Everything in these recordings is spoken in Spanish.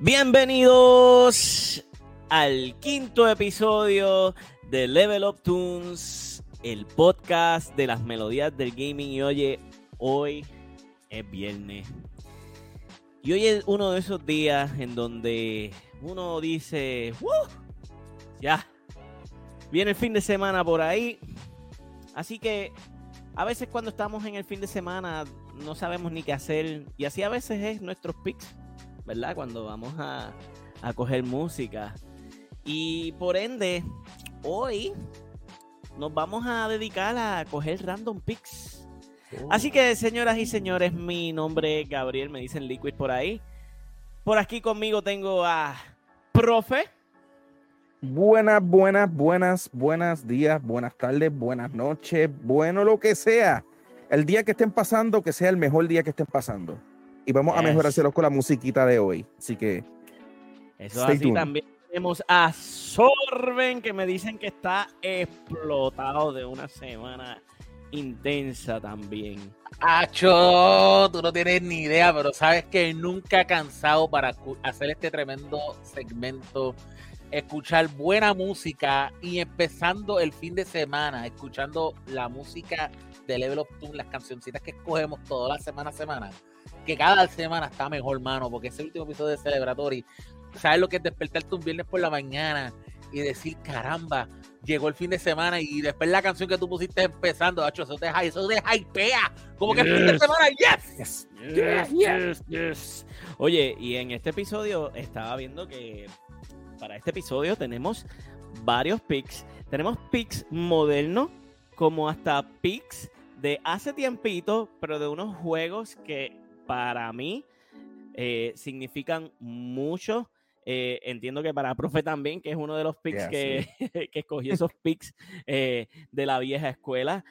Bienvenidos al quinto episodio de Level Up Tunes, el podcast de las melodías del gaming. Y oye, hoy es viernes. Y hoy es uno de esos días en donde uno dice, ¡Uh! ya, viene el fin de semana por ahí. Así que a veces cuando estamos en el fin de semana no sabemos ni qué hacer. Y así a veces es nuestros picks, ¿verdad? Cuando vamos a, a coger música. Y por ende, hoy nos vamos a dedicar a coger random picks. Así que, señoras y señores, mi nombre es Gabriel, me dicen Liquid por ahí. Por aquí conmigo tengo a Profe. Buenas, buenas, buenas, buenas días, buenas tardes, buenas noches, bueno, lo que sea. El día que estén pasando, que sea el mejor día que estén pasando. Y vamos a mejorárselo con la musiquita de hoy. Así que. Eso así también tenemos a Sorben, que me dicen que está explotado de una semana intensa también. Acho, tú no tienes ni idea, pero sabes que nunca he cansado para hacer este tremendo segmento, escuchar buena música y empezando el fin de semana, escuchando la música de Level Up Tune, las cancioncitas que escogemos toda la semana a semana, que cada semana está mejor, mano, porque ese último episodio de Celebratory, ¿sabes lo que es despertarte un viernes por la mañana y decir, caramba, llegó el fin de semana y después la canción que tú pusiste empezando, hecho, eso te, eso te hypea. Como que el fin de semana, yes. Yes. Yes, yes, Oye, y en este episodio estaba viendo que para este episodio tenemos varios picks. Tenemos picks modernos, como hasta picks de hace tiempito, pero de unos juegos que para mí eh, significan mucho eh, entiendo que para Profe también, que es uno de los picks que, que escogió esos picks eh, de la vieja escuela.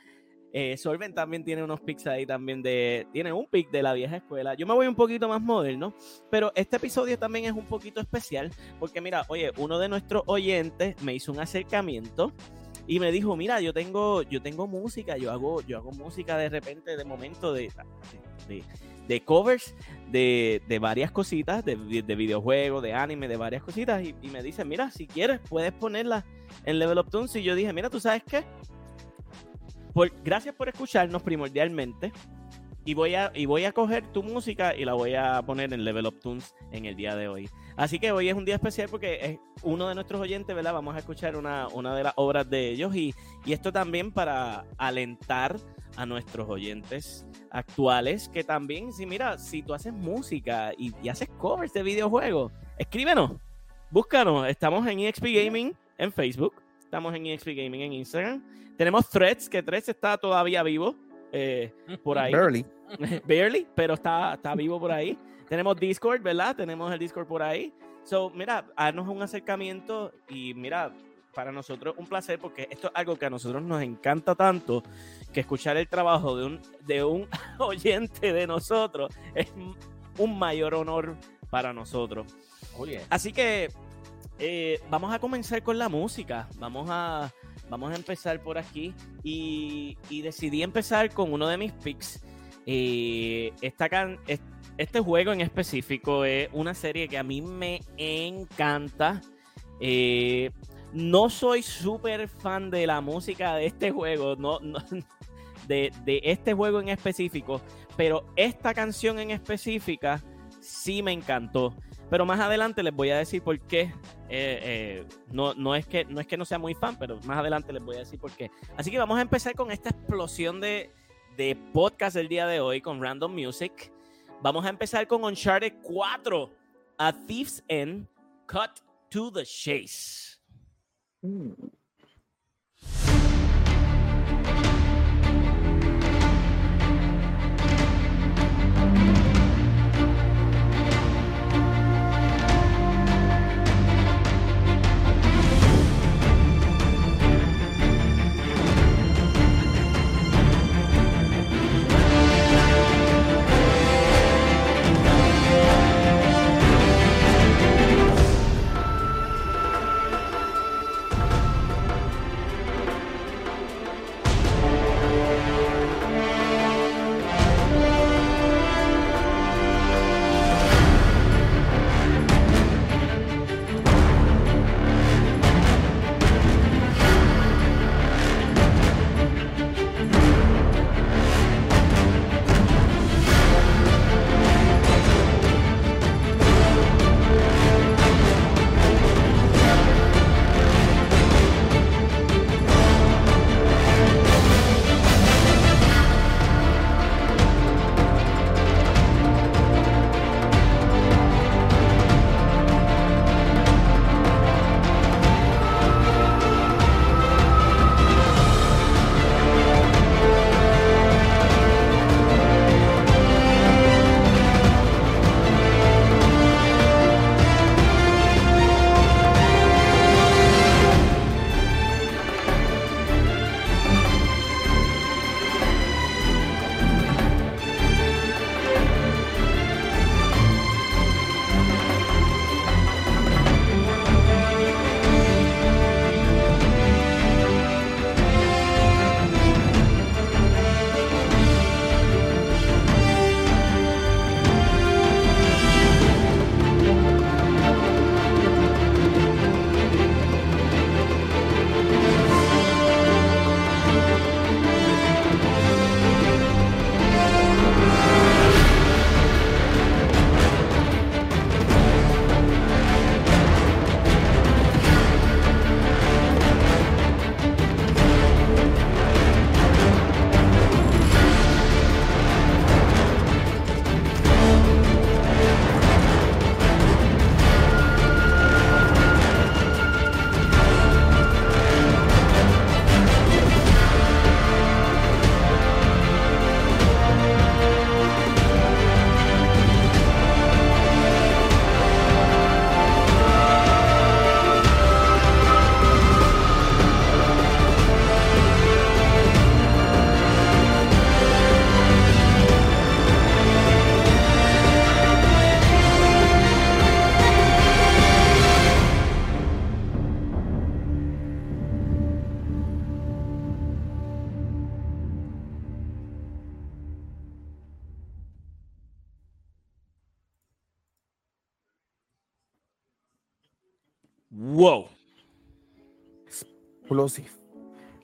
Eh, Solven también tiene unos picks ahí también de. Tiene un pick de la vieja escuela. Yo me voy un poquito más moderno, pero este episodio también es un poquito especial porque, mira, oye, uno de nuestros oyentes me hizo un acercamiento y me dijo: Mira, yo tengo, yo tengo música, yo hago, yo hago música de repente, de momento, de, de de covers de, varias cositas, de, videojuegos, de anime, de varias cositas. Y, me dice, mira, si quieres, puedes ponerla en Level Up Tunes. Y yo dije, mira, ¿tú sabes qué? Por, gracias por escucharnos primordialmente. Y voy, a, y voy a coger tu música y la voy a poner en Level Up Tunes en el día de hoy. Así que hoy es un día especial porque es uno de nuestros oyentes, ¿verdad? Vamos a escuchar una, una de las obras de ellos y, y esto también para alentar a nuestros oyentes actuales que también, si mira, si tú haces música y, haces covers de videojuegos, escríbenos, búscanos. Estamos en EXP Gaming en Facebook, estamos en EXP Gaming en Instagram. Tenemos Threads, que Threads está todavía vivo eh, por ahí. Barely. Barely, pero está, está vivo por ahí. Tenemos Discord, ¿verdad? Tenemos el Discord por ahí. So, mira, haznos un acercamiento y mira, para nosotros un placer porque esto es algo que a nosotros nos encanta tanto que escuchar el trabajo de un, de un oyente de nosotros es un mayor honor para nosotros. Así que eh, vamos a comenzar con la música. Vamos a, vamos a empezar por aquí. Y, decidí empezar con uno de mis picks. Eh, esta este juego en específico es una serie que a mí me encanta. Eh, no soy súper fan de la música de este juego, no, de, este juego en específico, pero esta canción en específica sí me encantó. Pero más adelante les voy a decir por qué. Eh, eh, no, no, es que, no es que no sea muy fan, pero más adelante les voy a decir por qué. Así que vamos a empezar con esta explosión de, de podcast del día de hoy con Random Music. Vamos a empezar con Uncharted 4, A Thief's End, Cut to the Chase. Ooh.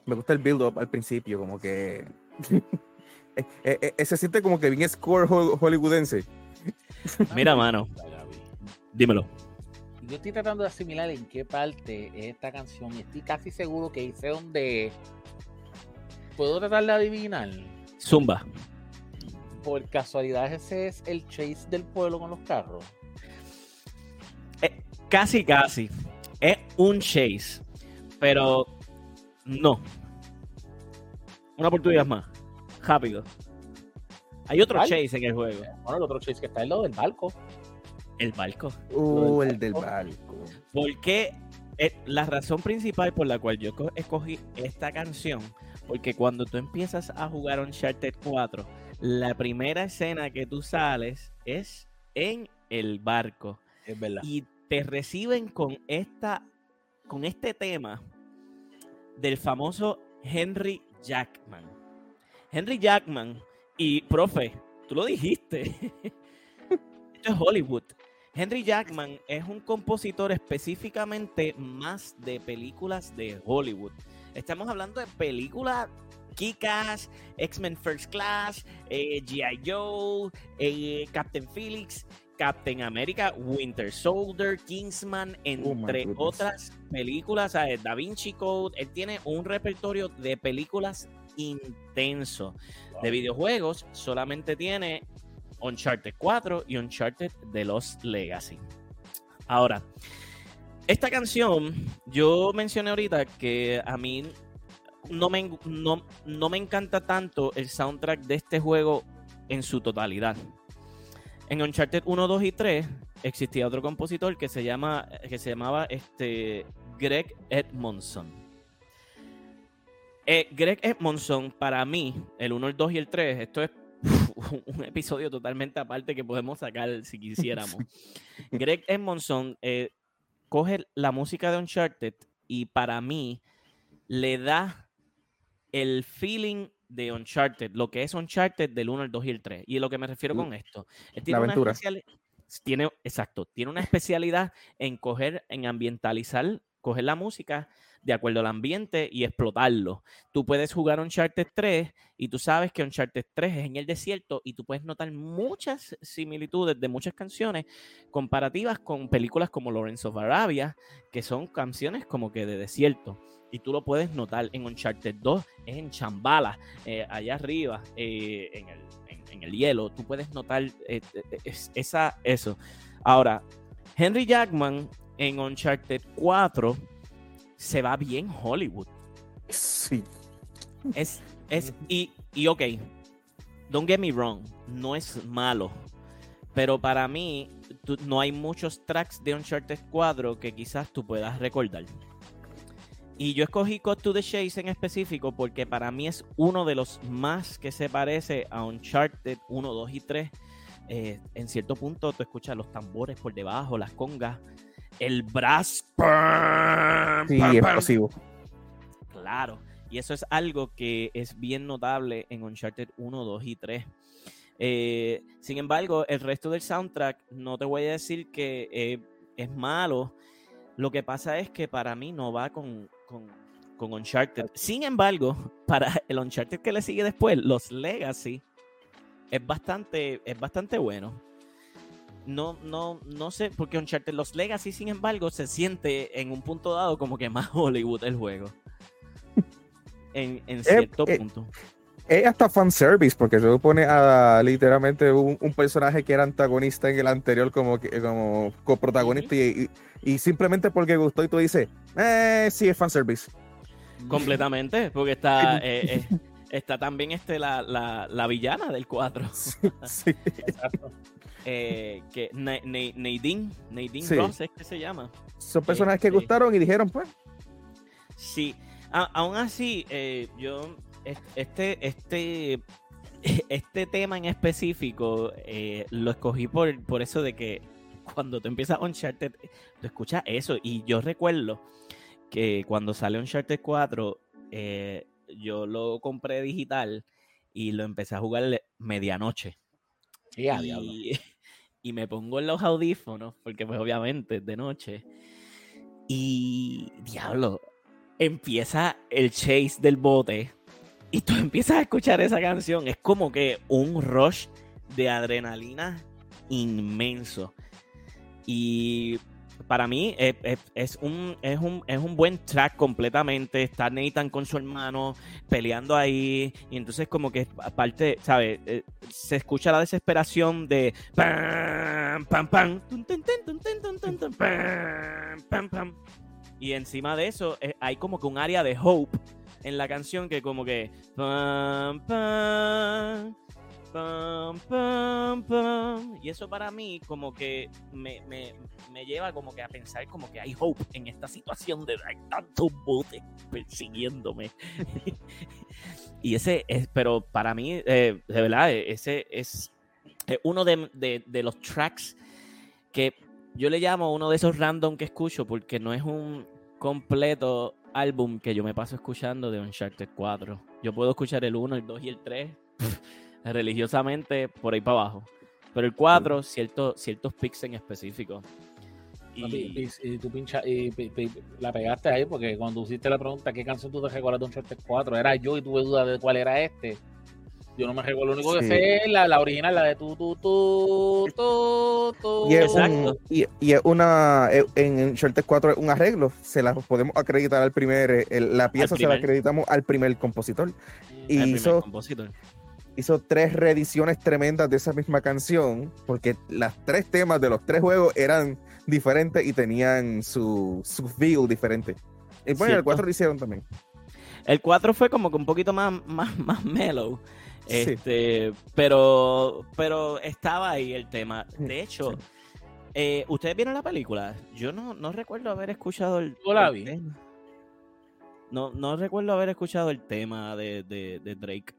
Me gusta el build up al principio, como que eh, eh, eh, se siente como que bien score hollywoodense. Mira, mano. Dímelo. Yo estoy tratando de asimilar en qué parte es esta canción y estoy casi seguro que hice donde. ¿Puedo tratar de adivinar? Zumba. Por casualidad, ese es el chase del pueblo con los carros. casi, casi. Es un chase. Pero no. Una oportunidad más. Rápido. Hay otro chase en el juego. Bueno, el otro chase que está es lo del barco. El barco. Uh, el del barco. Porque eh, la razón principal por la cual yo escogí esta canción, porque cuando tú empiezas a jugar Uncharted 4, la primera escena que tú sales es en el barco. Es verdad. Y te reciben con esta, con este tema del famoso Henry Jackman. Henry Jackman y profe, tú lo dijiste. Esto es Hollywood. Henry Jackman es un compositor específicamente más de películas de Hollywood. Estamos hablando de películas Kikas, X-Men First Class, eh, G.I. Joe, eh, Captain Felix, Captain America, Winter Soldier, Kingsman, oh entre otras películas. Da Vinci Code. Él tiene un repertorio de películas intenso. De videojuegos, solamente tiene Uncharted 4 y Uncharted de Lost Legacy. Ahora, esta canción, yo mencioné ahorita que a mí no me, no, no me encanta tanto el soundtrack de este juego en su totalidad. En Uncharted 1, 2 y 3 existía otro compositor que se, llama, que se llamaba este, Greg Edmondson. Eh, Greg Edmondson, para mí, el 1, el 2 y el 3, esto es un episodio totalmente aparte que podemos sacar si quisiéramos. Greg Edmondson eh, coge la música de Uncharted y para mí le da el feeling de Uncharted, lo que es Uncharted del 1, el 2 y el 3. Y lo que me refiero con esto. Tiene la aventura. tiene, exacto, tiene una especialidad en coger, en ambientalizar, coger la música de acuerdo al ambiente y explotarlo. Tú puedes jugar Uncharted 3 y tú sabes que Uncharted 3 es en el desierto y tú puedes notar muchas similitudes de muchas canciones comparativas con películas como Lawrence of Arabia, que son canciones como que de desierto y tú lo puedes notar en Uncharted 2, es en Chambala, eh, allá arriba, eh, en, el, en, el, hielo, tú puedes notar eh, esa, eso. Ahora, Henry Jackman en Uncharted 4 se va bien Hollywood. Sí. Es, es, y, y ok, don't get me wrong, no es malo, pero para mí no hay muchos tracks de Uncharted 4 que quizás tú puedas recordar. Y yo escogí Cut to the Chase en específico porque para mí es uno de los más que se parece a Uncharted 1, 2 y 3. Eh, en cierto punto tú escuchas los tambores por debajo, las congas, el brass. Sí, explosivo. Claro. Y eso es algo que es bien notable en Uncharted 1, 2 y 3. Eh, sin embargo, el resto del soundtrack no te voy a decir que eh, es malo. Lo que pasa es que para mí no va con, con, con Uncharted. Sin embargo, para el Uncharted que le sigue después, los Legacy, es bastante, es bastante bueno. No, no, no sé, porque Uncharted, los Legacy, sin embargo, se siente en un punto dado como que más Hollywood el juego. En, en cierto eh, punto. Es hasta fanservice, porque se supone a literalmente un, personaje que era antagonista en el anterior como, como coprotagonista y, y, simplemente porque gustó y tú dices, eh, sí, es fanservice. Completamente, porque está, eh, eh, está también este, la, la, la, villana del 4. Sí, Exacto. Eh, que Nadine, Nadine Ross es que se llama. Son personajes que gustaron y dijeron, pues. Sí, aún así, yo, este, este, este tema en específico lo escogí por, por eso de que cuando tú empiezas Uncharted, tú escuchas eso. Y yo recuerdo que cuando sale Uncharted 4, eh, yo lo compré digital y lo empecé a jugar medianoche. y, y, me pongo en los audífonos, porque pues obviamente es de noche. Y diablo, empieza el chase del bote y tú empiezas a escuchar esa canción. Es como que un rush de adrenalina inmenso. Y para mí es, un, es, un, es un buen track completamente. Está Nathan con su hermano peleando ahí. Y entonces como que aparte, ¿sabes? Eh, se escucha la desesperación de pam, pam, pam, pam, pam, Y encima de eso eh, hay como que un área de hope en la canción que como que pam, pam, Pam, pam, pam. Y eso para mí como que me, me, me, lleva como que a pensar como que hay hope en esta situación de hay tantos botes persiguiéndome. y ese es, pero para mí, eh, de verdad, ese es, uno de, de, de, los tracks que yo le llamo uno de esos random que escucho porque no es un completo álbum que yo me paso escuchando de Uncharted 4. Yo puedo escuchar el 1, el 2 y el 3 religiosamente por ahí para abajo. Pero el 4, cierto, ciertos picks en específico. Y, y, tú pincha, y, la pegaste ahí porque cuando hiciste la pregunta qué canción tú te recuerdas de Uncharted 4, era yo y tuve duda de cuál era este. Yo no me recuerdo, lo único que sé es la, la, original, la de tu, tu, tu, tu, tu. Y es, un, y, y, es una, en Uncharted 4 es un arreglo, se la podemos acreditar al primer, el, la pieza se la acreditamos al primer compositor. Y el hizo, compositor hizo tres reediciones tremendas de esa misma canción, porque las tres temas de los tres juegos eran diferentes y tenían su, su feel diferente. Y bueno, el 4 lo hicieron también. El 4 fue como que un poquito más, más, más mellow. Este, pero, pero estaba ahí el tema. De hecho, eh, ¿ustedes vieron la película? Yo no, no recuerdo haber escuchado el, la vi. No, no recuerdo haber escuchado el tema de, de, de Drake.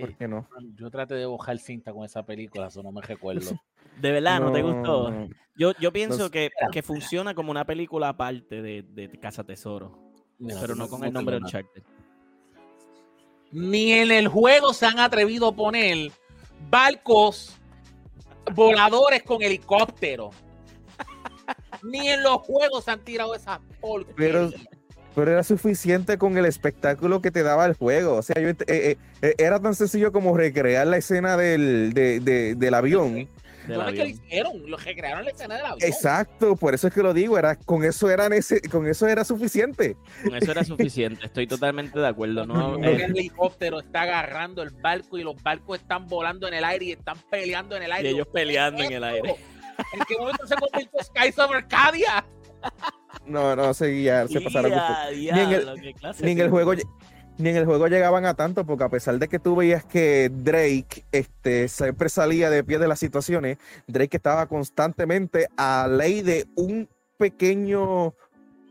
¿Por qué no? Yo traté de bojar cinta con esa película, eso no me recuerdo. ¿De verdad no, te gustó? Yo, yo pienso que, que, funciona como una película aparte de, de Casa Tesoro, pero no con el nombre de Uncharted. Ni en el juego se han atrevido a poner barcos voladores con helicóptero. Ni en los juegos se han tirado esas porquerías pero era suficiente con el espectáculo que te daba el juego. O sea, yo, eh, eh, eh, era tan sencillo como recrear la escena del, de, de, del avión. Es que lo hicieron, lo recrearon la escena del avión. Exacto, por eso es que lo digo, era, con, eso era ese, con eso era suficiente. Con eso era suficiente, estoy totalmente de acuerdo. ¿no? el helicóptero está agarrando el barco y los barcos están volando en el aire y están peleando en el aire. Y ellos peleando en el aire. ¿En qué momento se convirtió Skies of Arcadia? No, no, seguía, se pasaron ni, en el, ni en el juego ni en el juego llegaban a tanto, porque a pesar de que tú veías que Drake este, siempre salía de pie de las situaciones, Drake estaba constantemente a ley de un pequeño,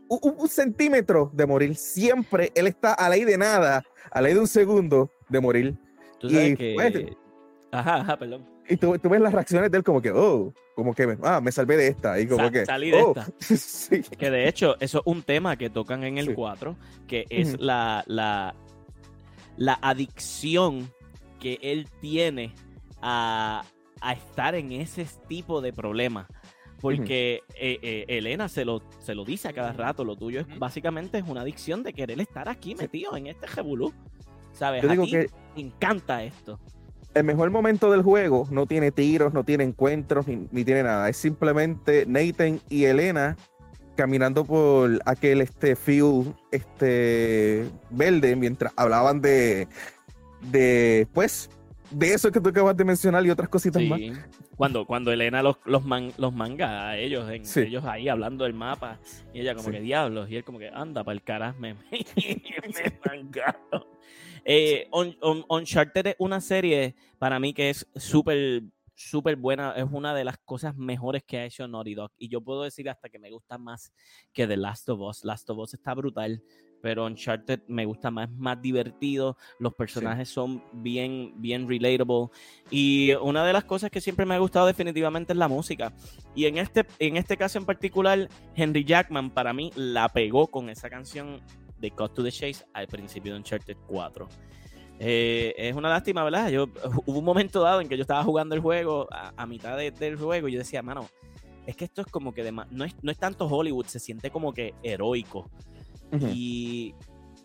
un, centímetro de morir. Siempre él está a ley de nada, a ley de un segundo de morir. ¿Tú sabes que... Pues, ajá, ajá, perdón. Y tú, tú, ves las reacciones de él como que, oh, como que, ah, me salvé de esta. Y como que, salí de oh, esta. sí. Que de hecho, eso es un tema que tocan en el sí. 4, que es la, la, la adicción que él tiene a, a, estar en ese tipo de problemas. Porque uh -huh. eh, eh, Elena se lo, se lo dice a cada rato, lo tuyo es uh -huh. básicamente es una adicción de querer estar aquí metido en este revolú. ¿Sabes? Yo digo a ti que me encanta esto el mejor momento del juego no tiene tiros, no tiene encuentros, ni, ni, tiene nada. Es simplemente Nathan y Elena caminando por aquel este field este verde mientras hablaban de de pues de eso que tú acabas de mencionar y otras cositas sí. más. Cuando, cuando Elena los, los, man, los manga a ellos, en, sí. ellos ahí hablando del mapa, y ella como sí. que diablos, y él como que anda para el carajo, me, me, me mangaron. Eh, on, on, Uncharted es una serie para mí que es súper súper buena, es una de las cosas mejores que ha hecho Naughty Dog. Y yo puedo decir hasta que me gusta más que The Last of Us. Last of Us está brutal, pero Uncharted me gusta más, más divertido, los personajes sí. son bien, bien relatable. Y una de las cosas que siempre me ha gustado definitivamente es la música. Y en este, en este caso en particular Henry Jackman para mí la pegó con esa canción de Cut to the Chase al principio de Uncharted 4. Eh, es una lástima, ¿verdad? Yo, hubo un momento dado en que yo estaba jugando el juego a, a mitad de, del juego y yo decía, mano, es que esto es como que no, es, no es tanto Hollywood, se siente como que heroico. y,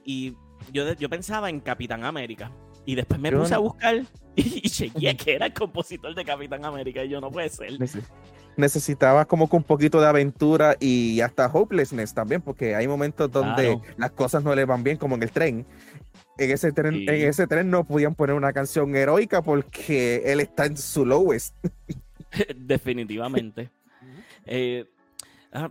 y yo, yo pensaba en Capitán América. Y después me puse a buscar y, chequeé que era el compositor de Capitán América. Y yo no puede ser. Necesitabas como que un poquito de aventura y hasta hopelessness también, porque hay momentos donde las cosas no le van bien, como en el tren. En ese tren, en ese tren no podían poner una canción heroica porque él está en su lowest. Definitivamente. eh, ah,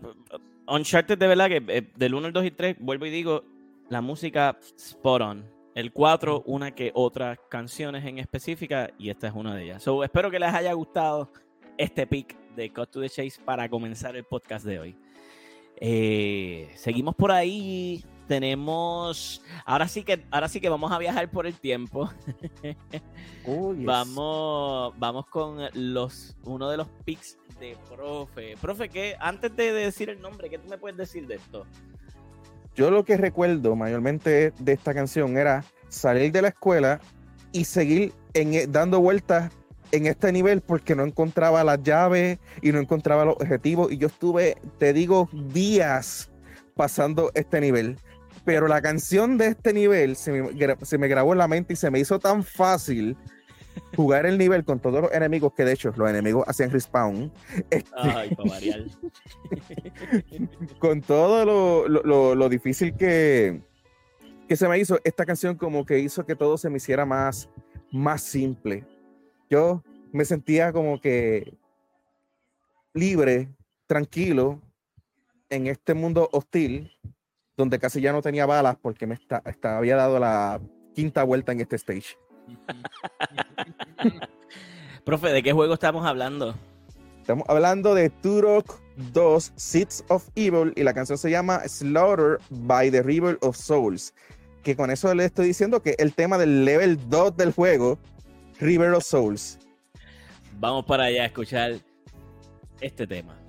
Uncharted, de verdad que eh, del 1, el 2 y 3, vuelvo y digo, la música spot on. El 4, una que otras canciones en específica, y esta es una de ellas. So, espero que les haya gustado este pick de Cut to the Chase para comenzar el podcast de hoy. Eh, seguimos por ahí. Tenemos. Ahora sí que, ahora sí que vamos a viajar por el tiempo. Oh, vamos, vamos con los uno de los picks de profe. Profe, que antes de decir el nombre, ¿qué tú me puedes decir de esto? Yo lo que recuerdo mayormente de esta canción era salir de la escuela y seguir en, dando vueltas en este nivel porque no encontraba las llaves y no encontraba los objetivos y yo estuve, te digo, días pasando este nivel. Pero la canción de este nivel se me, se me grabó en la mente y se me hizo tan fácil jugar el nivel con todos los enemigos, que de hecho los enemigos hacían respawn. Este, Ay, con todo lo, lo, lo, difícil que, que se me hizo, esta canción como que hizo que todo se me hiciera más, más simple. Yo me sentía como que libre, tranquilo, en este mundo hostil, donde casi ya no tenía balas porque me está, había dado la quinta vuelta en este stage. Profe, ¿de qué juego estamos hablando? Estamos hablando de Turok 2 Seeds of Evil y la canción se llama Slaughter by the River of Souls. Que con eso le estoy diciendo que el tema del level 2 del juego, River of Souls. Vamos para allá a escuchar este tema.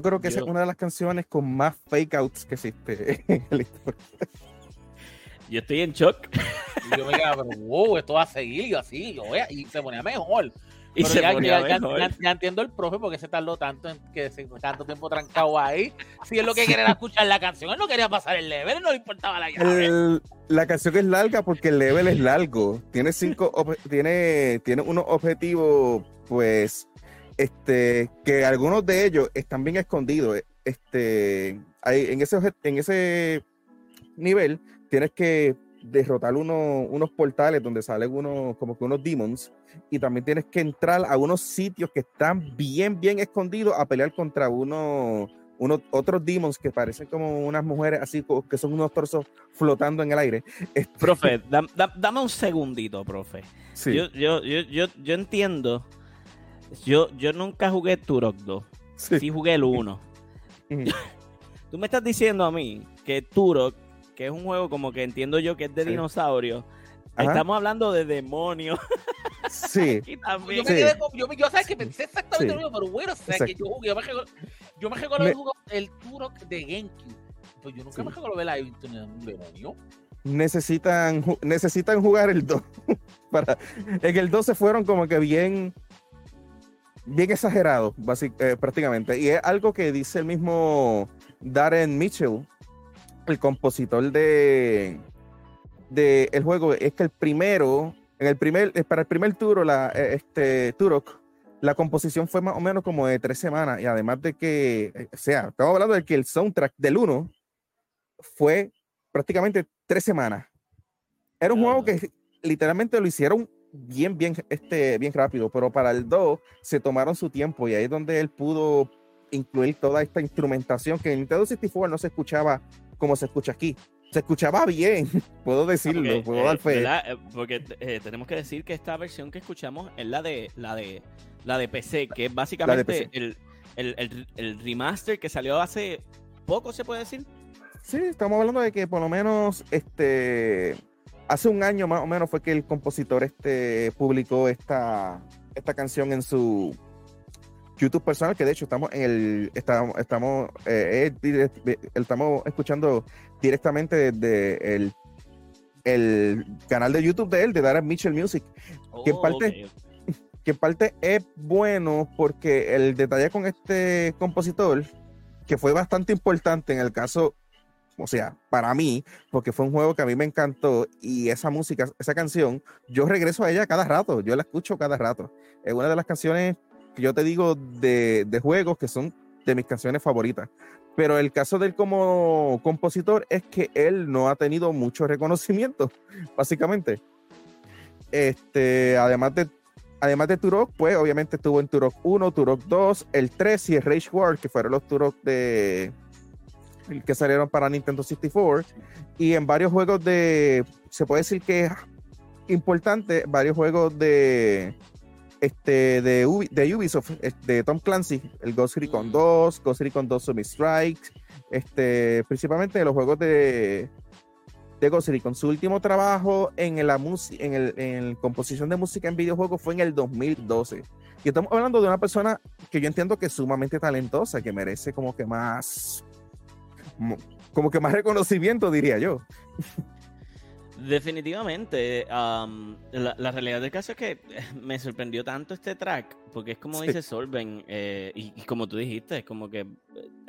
Yo creo que esa es una de las canciones con más fake outs que existe en la historia. Yo estoy en shock. Y yo me quedaba, pero wow, esto va a seguir, y así, yo, y se ponía mejor. Y Pero se ya, ponía ya- ya- mejor. ya- ya entiendo el profe porque se tardó tanto en que se, tanto tiempo trancado ahí. Si él lo que quería era escuchar la canción, él no quería pasar el level, no le importaba la llave. El- la canción es larga porque el level es largo. Tiene cinco, tiene, tiene unos objetivos, pues, este, que algunos de ellos están bien escondidos. Este, hay, en ese, en ese nivel tienes que derrotar uno- unos portales donde salen unos, como que unos demons, y también tienes que entrar a unos sitios que están bien, bien escondidos a pelear contra unos unos otros demons que parecen como unas mujeres así que son unos torsos flotando en el aire. Este, Profe, dam- dam- dame un segundito, profe. sí, Yo, yo, yo, yo, yo entiendo. Yo, yo nunca jugué Turok 2. sí. Sí jugué el 1. Ujú. Tú me estás diciendo a mí que Turok, que es un juego como que entiendo yo que es de Sí. dinosaurios, estamos hablando de demonios. Sí, Yo también. me Sí. quedé yo, yo sabes que pensé exactamente Sí. lo mismo, pero bueno, o sea, que yo jugué, yo me recuerdo, yo me recuerdo Me- el Turok de GameCube. Pues yo nunca Sí. me recuerdo ver la un demonio. necesitan, necesitan jugar el 2. Para, en el 2 se fueron como que bien, bien exagerados, basic- eh, prácticamente. Y es algo que dice el mismo Darren Mitchell, el compositor de, de el juego, es que el primero, en el primer, eh, para el primer Turo, la, eh, este, Turok, la composición fue más o menos como de tres semanas. Y además de que, eh, o sea, estamos hablando de que el soundtrack del 1 fue prácticamente tres semanas. Era un juego que literalmente lo hicieron bien, bien, este, bien rápido, pero para el 2 se tomaron su tiempo y ahí es donde él pudo incluir toda esta instrumentación que en Nintendo 64 no se escuchaba como se escucha aquí. Se escuchaba bien, puedo decirlo, Porque, puedo eh, dar fe. ¿verdad? Eh, Porque eh, tenemos que decir que esta versión que escuchamos es la de la de la de PC, que es básicamente el, el, el- el remaster que salió hace poco, se puede decir. Sí, estamos hablando de que por lo menos este hace un año más o menos fue que el compositor este publicó esta, esta canción en su YouTube personal, que de hecho estamos en el estamos estamos eh, es direct- estamos escuchando directamente desde el el canal de YouTube de él, de Darren Mitchell Music, Que en Oh, parte- que en parte es bueno porque el detalle con este compositor, que fue bastante importante en el caso, o sea, para mí, porque fue un juego que a mí me encantó y esa música, esa canción, yo regreso a ella cada rato, yo la escucho cada rato. Es una de las canciones que yo te digo de, de juegos que son de mis canciones favoritas. Pero el caso de él como compositor es que él no ha tenido mucho reconocimiento, básicamente. Este, además de además de Turok, pues obviamente estuvo en Turok 1, Turok 2, el 3 y el Rage War, que fueron los Turok de que salieron para Nintendo 64 y en varios juegos de se puede decir que es importante, varios juegos de este de, Ubi- de Ubisoft, de Tom Clancy, el Ghost Recon Mm. 2, Ghost Recon 2 Zombie Strike, este principalmente los juegos de de Ghost Recon. Su último trabajo en la en el en composición de música en videojuegos fue en el 2012. Y estamos hablando de una persona que yo entiendo que es sumamente talentosa, que merece como que más como que más reconocimiento, diría yo. Definitivamente. am, la, la realidad del caso es que me sorprendió tanto este track, porque es como Sí. dice Solven, eh, y, y como tú dijiste, es como que eh,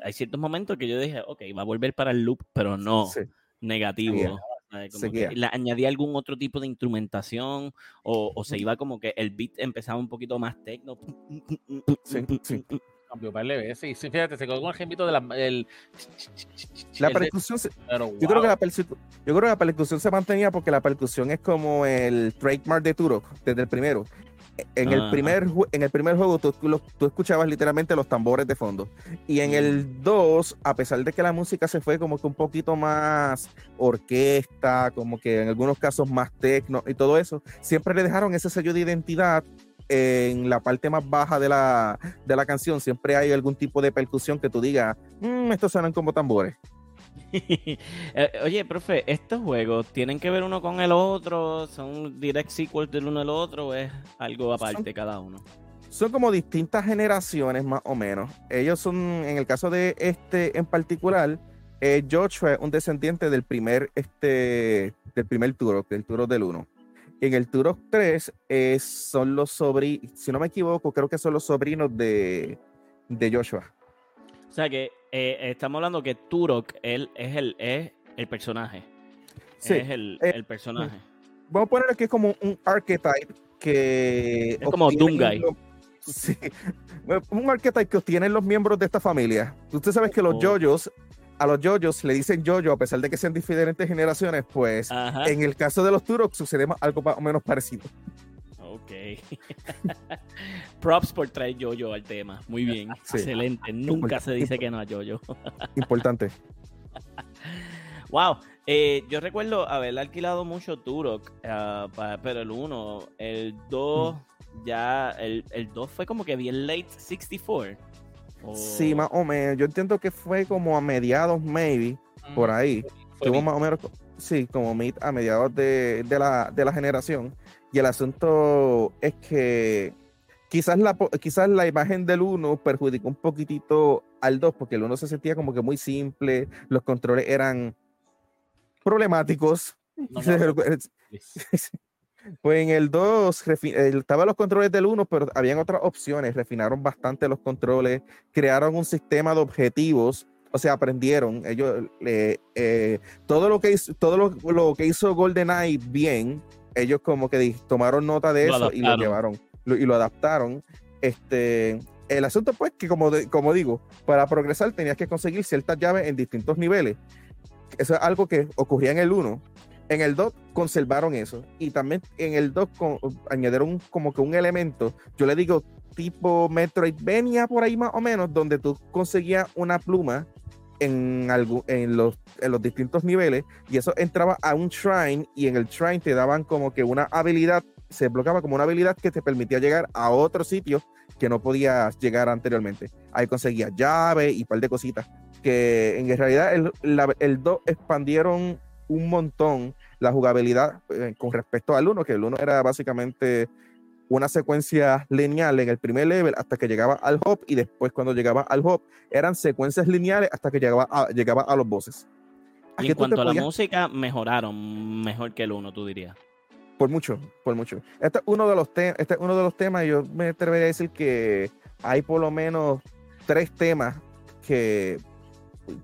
hay ciertos momentos que yo dije, ok, va a volver para el loop, pero no Sí. negativo. ¿sabes? Como que añadía algún otro tipo de instrumentación, o, o se iba como que el beat empezaba un poquito más techno. Sí. Cambió par de veces. Y sí, fíjate, se quedó con el gembito de la. El, La el de- percusión, se- pero, yo creo wow. que la percu- yo creo que la percusión se mantenía porque la percusión es como el trademark de Turok desde el primero. En el Ajá. primer en el primer juego tú, tú lo- tú escuchabas literalmente los tambores de fondo. Y en Mm. el 2, a pesar de que la música se fue como que un poquito más orquesta, como que en algunos casos más techno y todo eso, siempre le dejaron ese sello de identidad en la parte más baja de la, de la canción. Siempre hay algún tipo de percusión que tú digas, "Mm, estos suenan como tambores. Eh, Oye, profe, ¿estos juegos tienen que ver uno con el otro? ¿Son direct sequels del uno al otro o es algo aparte cada uno? son como distintas generaciones más o menos. Ellos son, en el caso de este en particular, eh, Joshua es un descendiente del primer, este, del primer Turok, del Turok del 1. En el Turok 3 es, son los sobrinos, si no me equivoco, creo que son los sobrinos de, de Joshua. O sea que eh, estamos hablando que Turok él, es, el, es el personaje. Sí, es el, eh, el personaje. Vamos a poner que es como un archetype que... Es como los- Sí, un archetype que obtienen los miembros de esta familia. Usted sabe que los Oh. yoyos, a los yoyos le dicen yoyo a pesar de que sean diferentes generaciones, pues Ajá. en el caso de los Turok sucede algo más o menos parecido. Ok. Props por traer Jojo al tema. Muy bien. Sí. Excelente. Nunca se dice que no a Jojo. Importante. Wow. Eh, yo recuerdo haber alquilado mucho Turok, ah, pero el 1, el 2, ya, el, el 2 fue como que bien late 64. Sí, más o menos. Yo entiendo que fue como a mediados, maybe, por ahí. Tuvo más o menos, sí, como mid a mediados de, de la, de la generación. Y el asunto es que quizás la, po- quizás la imagen del 1 perjudicó un poquitito al 2, porque el 1 se sentía como que muy simple, los controles eran problemáticos. No, no, Pues en el 2 refi- eh, estaban los controles del 1, pero habían otras opciones. Refinaron bastante los controles, crearon un sistema de objetivos. O sea, aprendieron. Ellos eh, eh, todo lo que hizo, todo lo, lo que hizo GoldenEye bien, ellos como que tomaron nota de Lo eso y lo adaptaron. llevaron lo- y lo adaptaron. Este, el asunto pues que como, de- como digo, para progresar tenías que conseguir ciertas llaves en distintos niveles. Eso es algo que ocurría en el 1. En el 2 conservaron eso. Y también en el 2 con- añadieron como que un elemento, yo le digo tipo Metroidvania por ahí más o menos, donde tú conseguías una pluma en, algo, en, los, distintos niveles y eso entraba a un shrine y en el shrine te daban como que una habilidad, se bloqueaba como una habilidad que te permitía llegar a otro sitio que no podías llegar anteriormente. Ahí conseguías llave y un par de cositas. Que en realidad el, la- el 2 expandieron un montón la jugabilidad eh, con respecto al 1, que el 1 era básicamente una secuencia lineal en el primer level hasta que llegaba al hub y después cuando llegaba al hub eran secuencias lineales hasta que llegaba a, llegaba a los bosses. Y en cuanto a la podías- música, mejoraron mejor que el 1, tú dirías. Por mucho, por mucho. Este es uno de los, te- este es uno de los temas, yo me atrevería a decir que hay por lo menos tres temas que,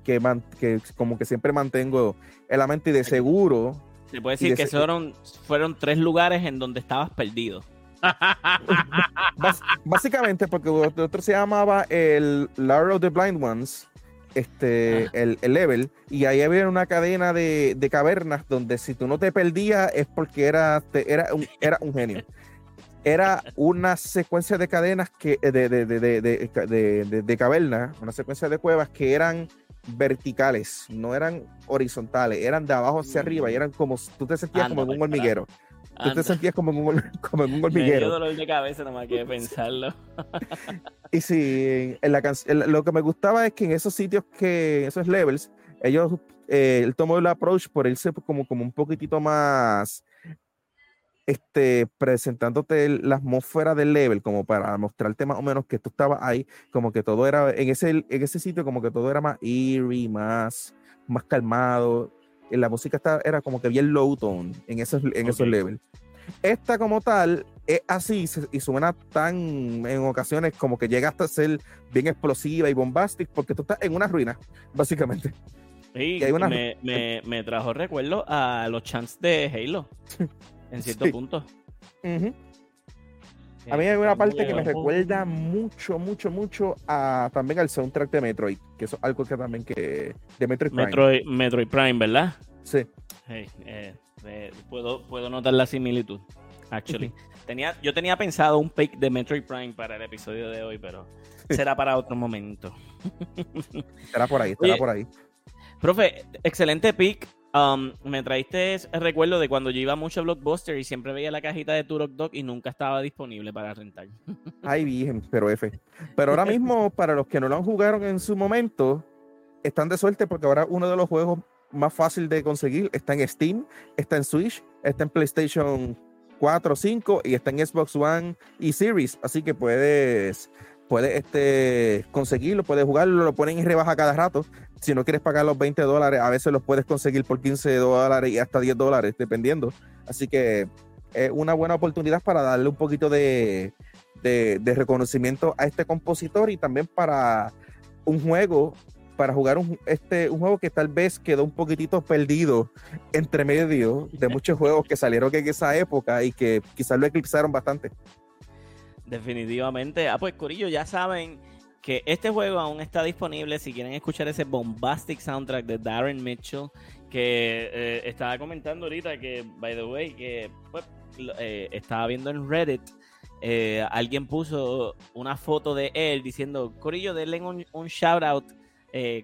que, man- que como que siempre mantengo en la mente y de seguro, Se puede decir de que fueron, fueron tres lugares en donde estabas perdido. básicamente porque el otro se llamaba el Lair of the Blind Ones, este, el, el level, y ahí había una cadena de, de cavernas donde si tú no te perdías es porque era, te- era, un, era un genio. Era una secuencia de cadenas que, de- de- de- de cavernas, una secuencia de cuevas que eran verticales, no eran horizontales, eran de abajo hacia arriba y eran como, tú te sentías Anda como en un hormiguero. Tú te sentías como en un, como en un Me dio hormiguero. dolor de cabeza nomás que pensarlo. Y sí, en la en- lo que me gustaba es que en esos sitios que, esos levels, ellos, eh, él tomó el approach por irse como, como un poquitito más, este, presentándote la atmósfera del level, como para mostrarte más o menos que tú estabas ahí, como que todo era, en ese, en ese sitio, como que todo era más eerie, más, más calmado. Y la música está, era como que bien low tone en esos, en esos Ok. levels. Esta como tal es así y suena tan en ocasiones como que llega hasta ser bien explosiva y bombástica porque tú estás en una ruina, básicamente. Sí, Y hay una- me, me, me trajo recuerdo a los chants de Halo. En cierto Sí. punto. A mí hay una parte que me recuerda mucho, mucho, mucho a también al soundtrack de Metroid, que eso es algo que también que de Metroid Prime. Metroid, Metroid Prime, ¿verdad? Sí. Hey, eh, eh, puedo, puedo notar la similitud. Actually. tenía, yo tenía pensado un pick de Metroid Prime para el episodio de hoy, pero será para otro momento. Estará por ahí, estará Oye, por ahí. Profe, excelente pick. Um, me traíste recuerdo de cuando yo iba mucho a Blockbuster y siempre veía la cajita de Turok Dog y nunca estaba disponible para rentar. Ay, virgen, pero F. Pero ahora mismo, para los que no lo han jugado en su momento, están de suerte porque ahora uno de los juegos más fácil de conseguir está en Steam, está en Switch, está en PlayStation 4, 5 y está en Xbox One y Series, así que puedes, puedes este, conseguirlo, puedes jugarlo, lo ponen en rebaja cada rato. Si no quieres pagar los 20 dólares, a veces los puedes conseguir por 15 dólares y hasta 10 dólares, dependiendo. Así que es una buena oportunidad para darle un poquito de, de, reconocimiento a este compositor y también para un juego para jugar un, este, un juego que tal vez quedó un poquitito perdido entre medio de muchos juegos que salieron en esa época y que quizás lo eclipsaron bastante. Definitivamente. Ah, pues Corillo, ya saben que este juego aún está disponible si quieren escuchar ese bombastic soundtrack de Darren Mitchell que eh, estaba comentando ahorita que, by the way, que pues, eh, estaba viendo en Reddit eh, alguien puso una foto de él diciendo, Corillo, denle un, un shout out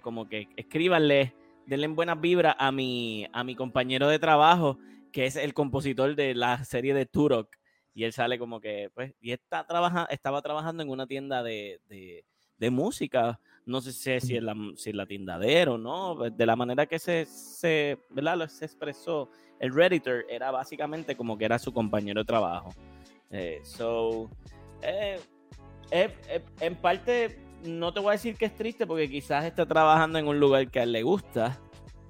como que escríbanle, denle buenas vibras a mi, a mi compañero de trabajo, que es el compositor de la serie de Turok. Y él sale como que, pues, y está trabaja, estaba trabajando en una tienda de, de, de música. No sé si, es la, si es la tiendadero, ¿no? Pues, de la manera que se, se, ¿verdad? se expresó el Redditor, era básicamente como que era su compañero de trabajo. Eh, so, eh, eh, en parte no te voy a decir que es triste porque quizás está trabajando en un lugar que a él le gusta.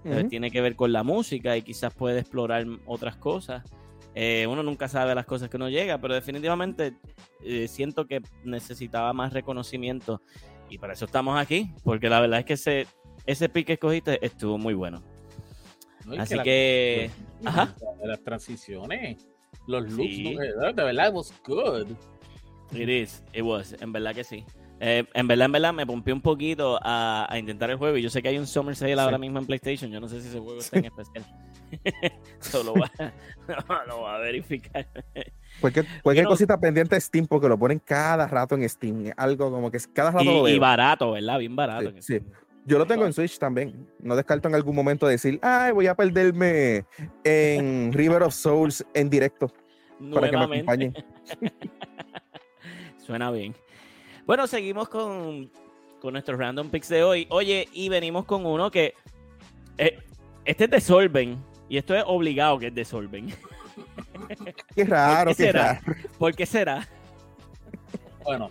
Uh Tiene que ver con la música y quizás puede explorar otras cosas. Eh, uno nunca sabe las cosas que uno llega, pero definitivamente eh, siento que necesitaba más reconocimiento y para eso estamos aquí, porque la verdad es que ese, ese pick que escogiste estuvo muy bueno. No, Así que, Ajá. las transiciones, los looks, sí. de verdad, it was good. It is, it was, en verdad que sí. Eh, en verdad, en verdad, me pompié un poquito a, a, intentar el juego. Y yo sé que hay un Summer Sale sí. ahora mismo en PlayStation. Yo no sé si ese juego está en especial. Solo lo, lo voy a verificar. Cualquier, cualquier cosita pendiente de Steam, porque lo ponen cada rato en Steam. Algo como que cada rato y, lo veo. Y barato, ¿verdad? Bien barato. Sí, Yo lo tengo en Switch también. No descarto en algún momento decir, ay, voy a perderme en River of Souls en directo. Para que me acompañen. Suena bien. Bueno, seguimos con, con nuestros random picks de hoy. Oye, y venimos con uno que. Eh, este es de Solven. Y esto es obligado que es de Solven. Qué raro, ¿Por qué, qué será? raro. ¿Por qué será? Bueno,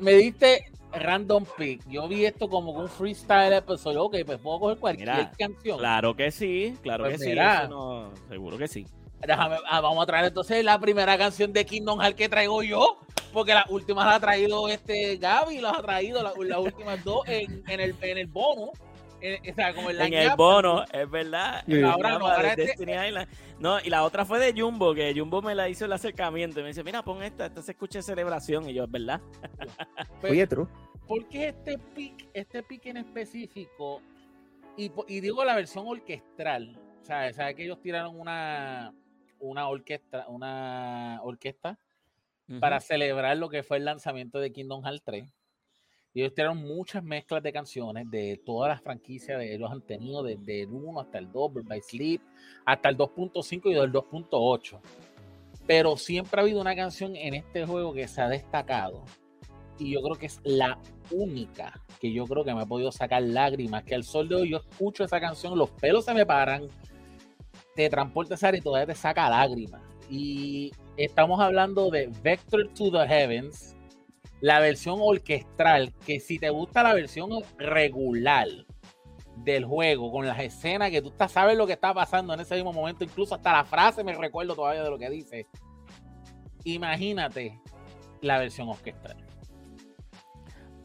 me diste random pick. Yo vi esto como un freestyle episodio. Ok, pues puedo coger cualquier Mira, canción. Claro que sí, claro Pues que mira. sí. eso no- seguro que sí. Déjame, ah, vamos a traer entonces la primera canción de Kingdom Hearts que traigo yo, porque las últimas las ha traído este Gaby, las ha traído la- las, últimas dos en, en el, en el bono. En, o sea, como en, la En el bono, es verdad. Sí. En la Ahora no, ñapa ahora de este- Island. No, y la otra fue de Jumbo, que Jumbo me la hizo el acercamiento. Y me dice, mira, pon esta, esta se escucha celebración. Y yo, es verdad. Pero, Oye, true. ¿Por qué este pick, este pick en específico? Y digo la versión orquestral. O sea, ¿sabes que ellos tiraron una, una orquesta, una orquesta para celebrar lo que fue el lanzamiento de Kingdom Hearts 3. Y ellos tiraron muchas mezclas de canciones de todas las franquicias de ellos han tenido, desde el 1 hasta el 2, Bird by Sleep, hasta el 2.5 y del 2.8. Pero siempre ha habido una canción en este juego que se ha destacado. Y yo creo que es la única que yo creo que me ha podido sacar lágrimas. Que al sol de hoy yo escucho esa canción, los pelos se me paran, te transporta esa y todavía te saca lágrimas. Y estamos hablando de Vector to the Heavens, la versión orquestral, que si te gusta la versión regular del juego, con las escenas que tú estás, sabes lo que está pasando en ese mismo momento, incluso hasta la frase me recuerdo todavía de lo que dice. Imagínate la versión orquestral.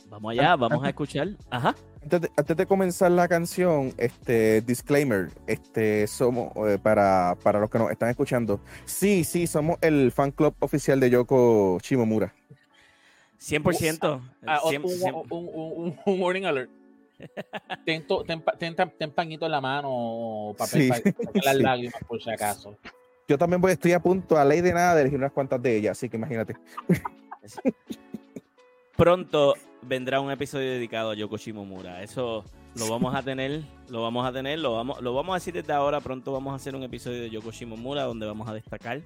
Vamos allá, vamos a escuchar. Ajá. Antes de, antes de comenzar la canción, este disclaimer, este somos eh, para, para los que nos están escuchando. Sí, sí, somos el fan club oficial de Yoko Shimomura. 100%. Ah, un, Cien- cien- un- un- un- un warning alert. Ten, to- ten pa- ten ta- ten pañito en la mano o papel Sí, para sacar las sí. lágrimas por si acaso. Yo también voy, estoy a punto, a ley de nada, de elegir unas cuantas de ellas, así que imagínate. Pronto vendrá un episodio dedicado a Yoko Shimomura. Eso lo vamos a tener, lo vamos a tener, lo vamos, lo vamos a decir desde ahora. Pronto vamos a hacer un episodio de Yoko Shimomura donde vamos a destacar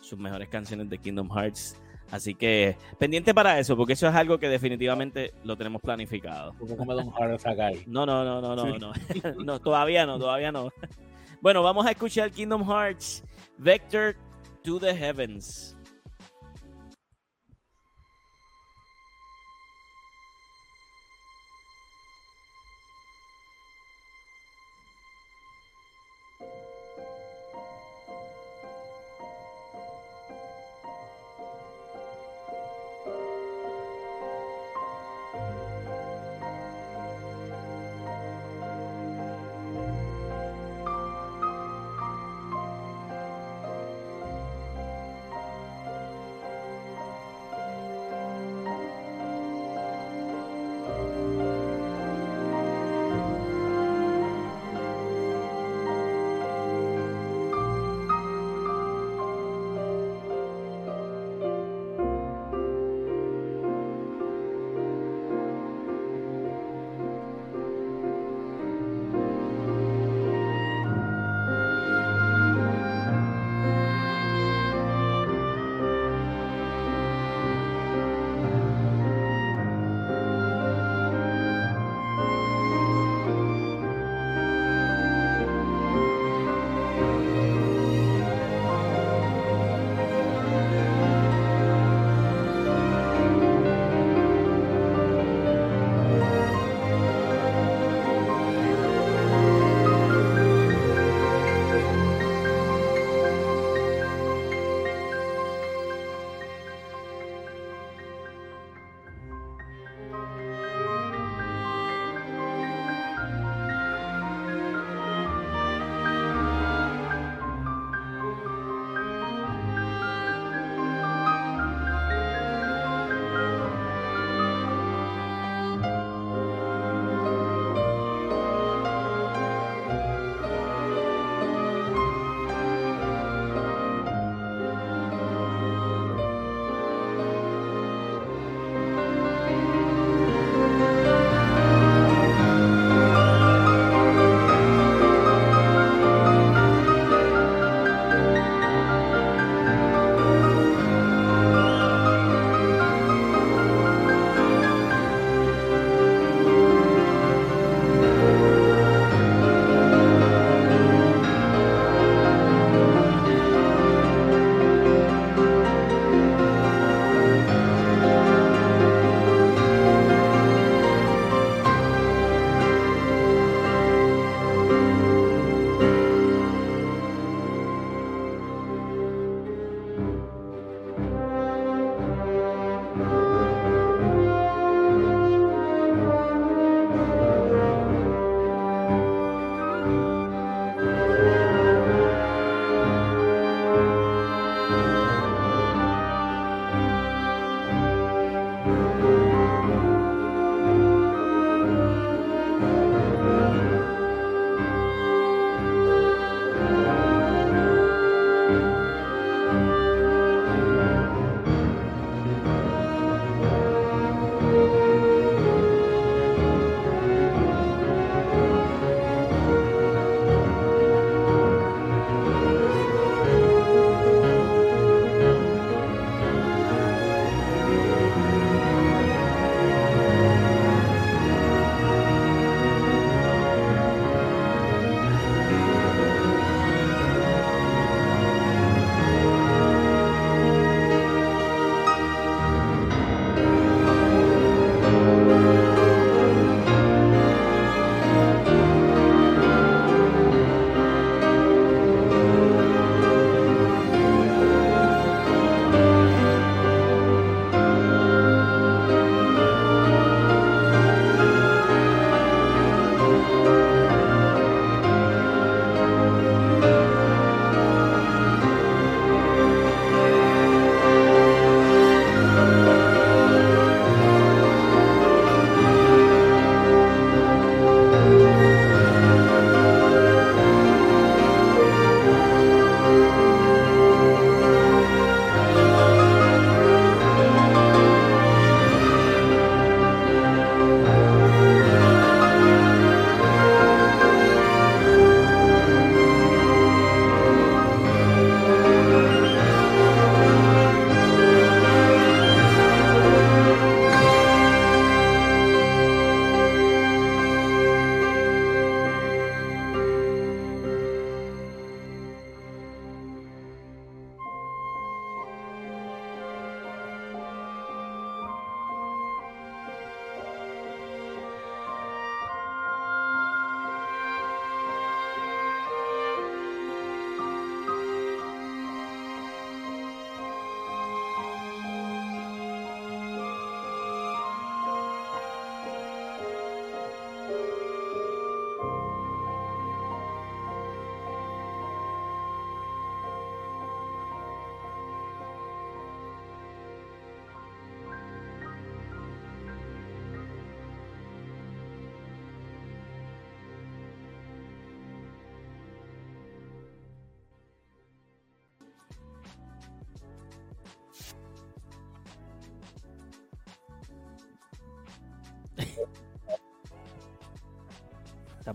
sus mejores canciones de Kingdom Hearts. Así que pendiente para eso, porque eso es algo que definitivamente lo tenemos planificado. No, no, no, no, no, no. no, todavía no, todavía no. Bueno, vamos a escuchar Kingdom Hearts Vector to the Heavens.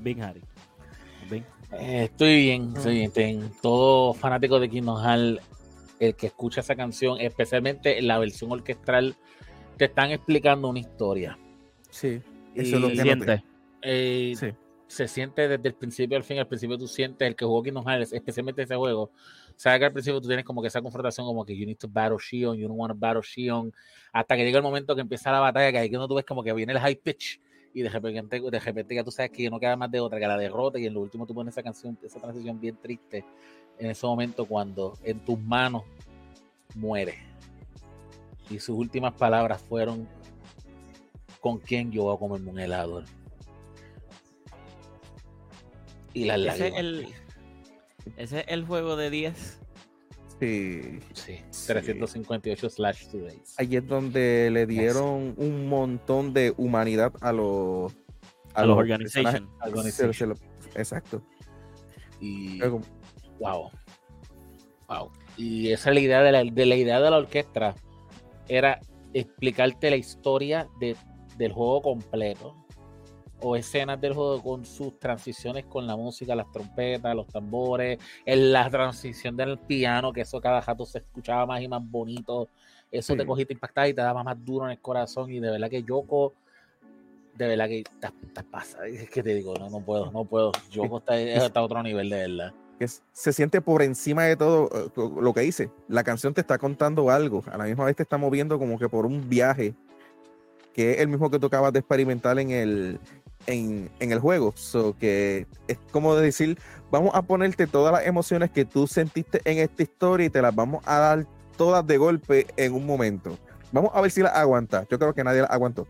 ¿Estás bien, Harry? bien? Eh, estoy bien, estoy bien. Todo fanático de Kingdom Hearts, el que escucha esa canción, especialmente la versión orquestral, te están explicando una historia. Sí, eso es lo que siente. Eh, sí. Se siente desde el principio al fin. Al principio tú sientes el que jugó Kingdom Hearts, especialmente ese juego. Sabes que al principio tú tienes como que esa confrontación, como que you need to battle Shion, you don't want to battle Shion, hasta que llega el momento que empieza la batalla, que ahí que no tú ves como que viene el high pitch y de repente, de repente ya tú sabes que no queda más de otra que la derrota y en lo último tú pones esa canción, esa transición bien triste en ese momento cuando en tus manos muere. Y sus últimas palabras fueron con quién yo voy a comerme un helado. Y las lágrimas. Ese es el juego de 10. Sí. Sí, 358 slash days. Ahí es donde le dieron un montón de humanidad a los a, los, organizations. exacto. Y wow. Wow. Y esa es la idea de la, de la idea de la orquesta era explicarte la historia de, del juego completo o escenas del juego con sus transiciones con la música, las trompetas, los tambores, en la transición del piano, que eso cada rato se escuchaba más y más bonito. Eso te cogiste impactado y te daba más duro en el corazón. Y de verdad que Yoko, de verdad que te, pasa. Es que te digo, no, no puedo, no puedo. Yoko está, está a otro nivel, de verdad. se siente por encima de todo eh, lo que hice. La canción te está contando algo. A la misma vez te está moviendo como que por un viaje que es el mismo que tú acabas de experimentar en el, en, el juego. So que es como decir, vamos a ponerte todas las emociones que tú sentiste en esta historia y te las vamos a dar todas de golpe en un momento. Vamos a ver si las aguanta. Yo creo que nadie las aguantó.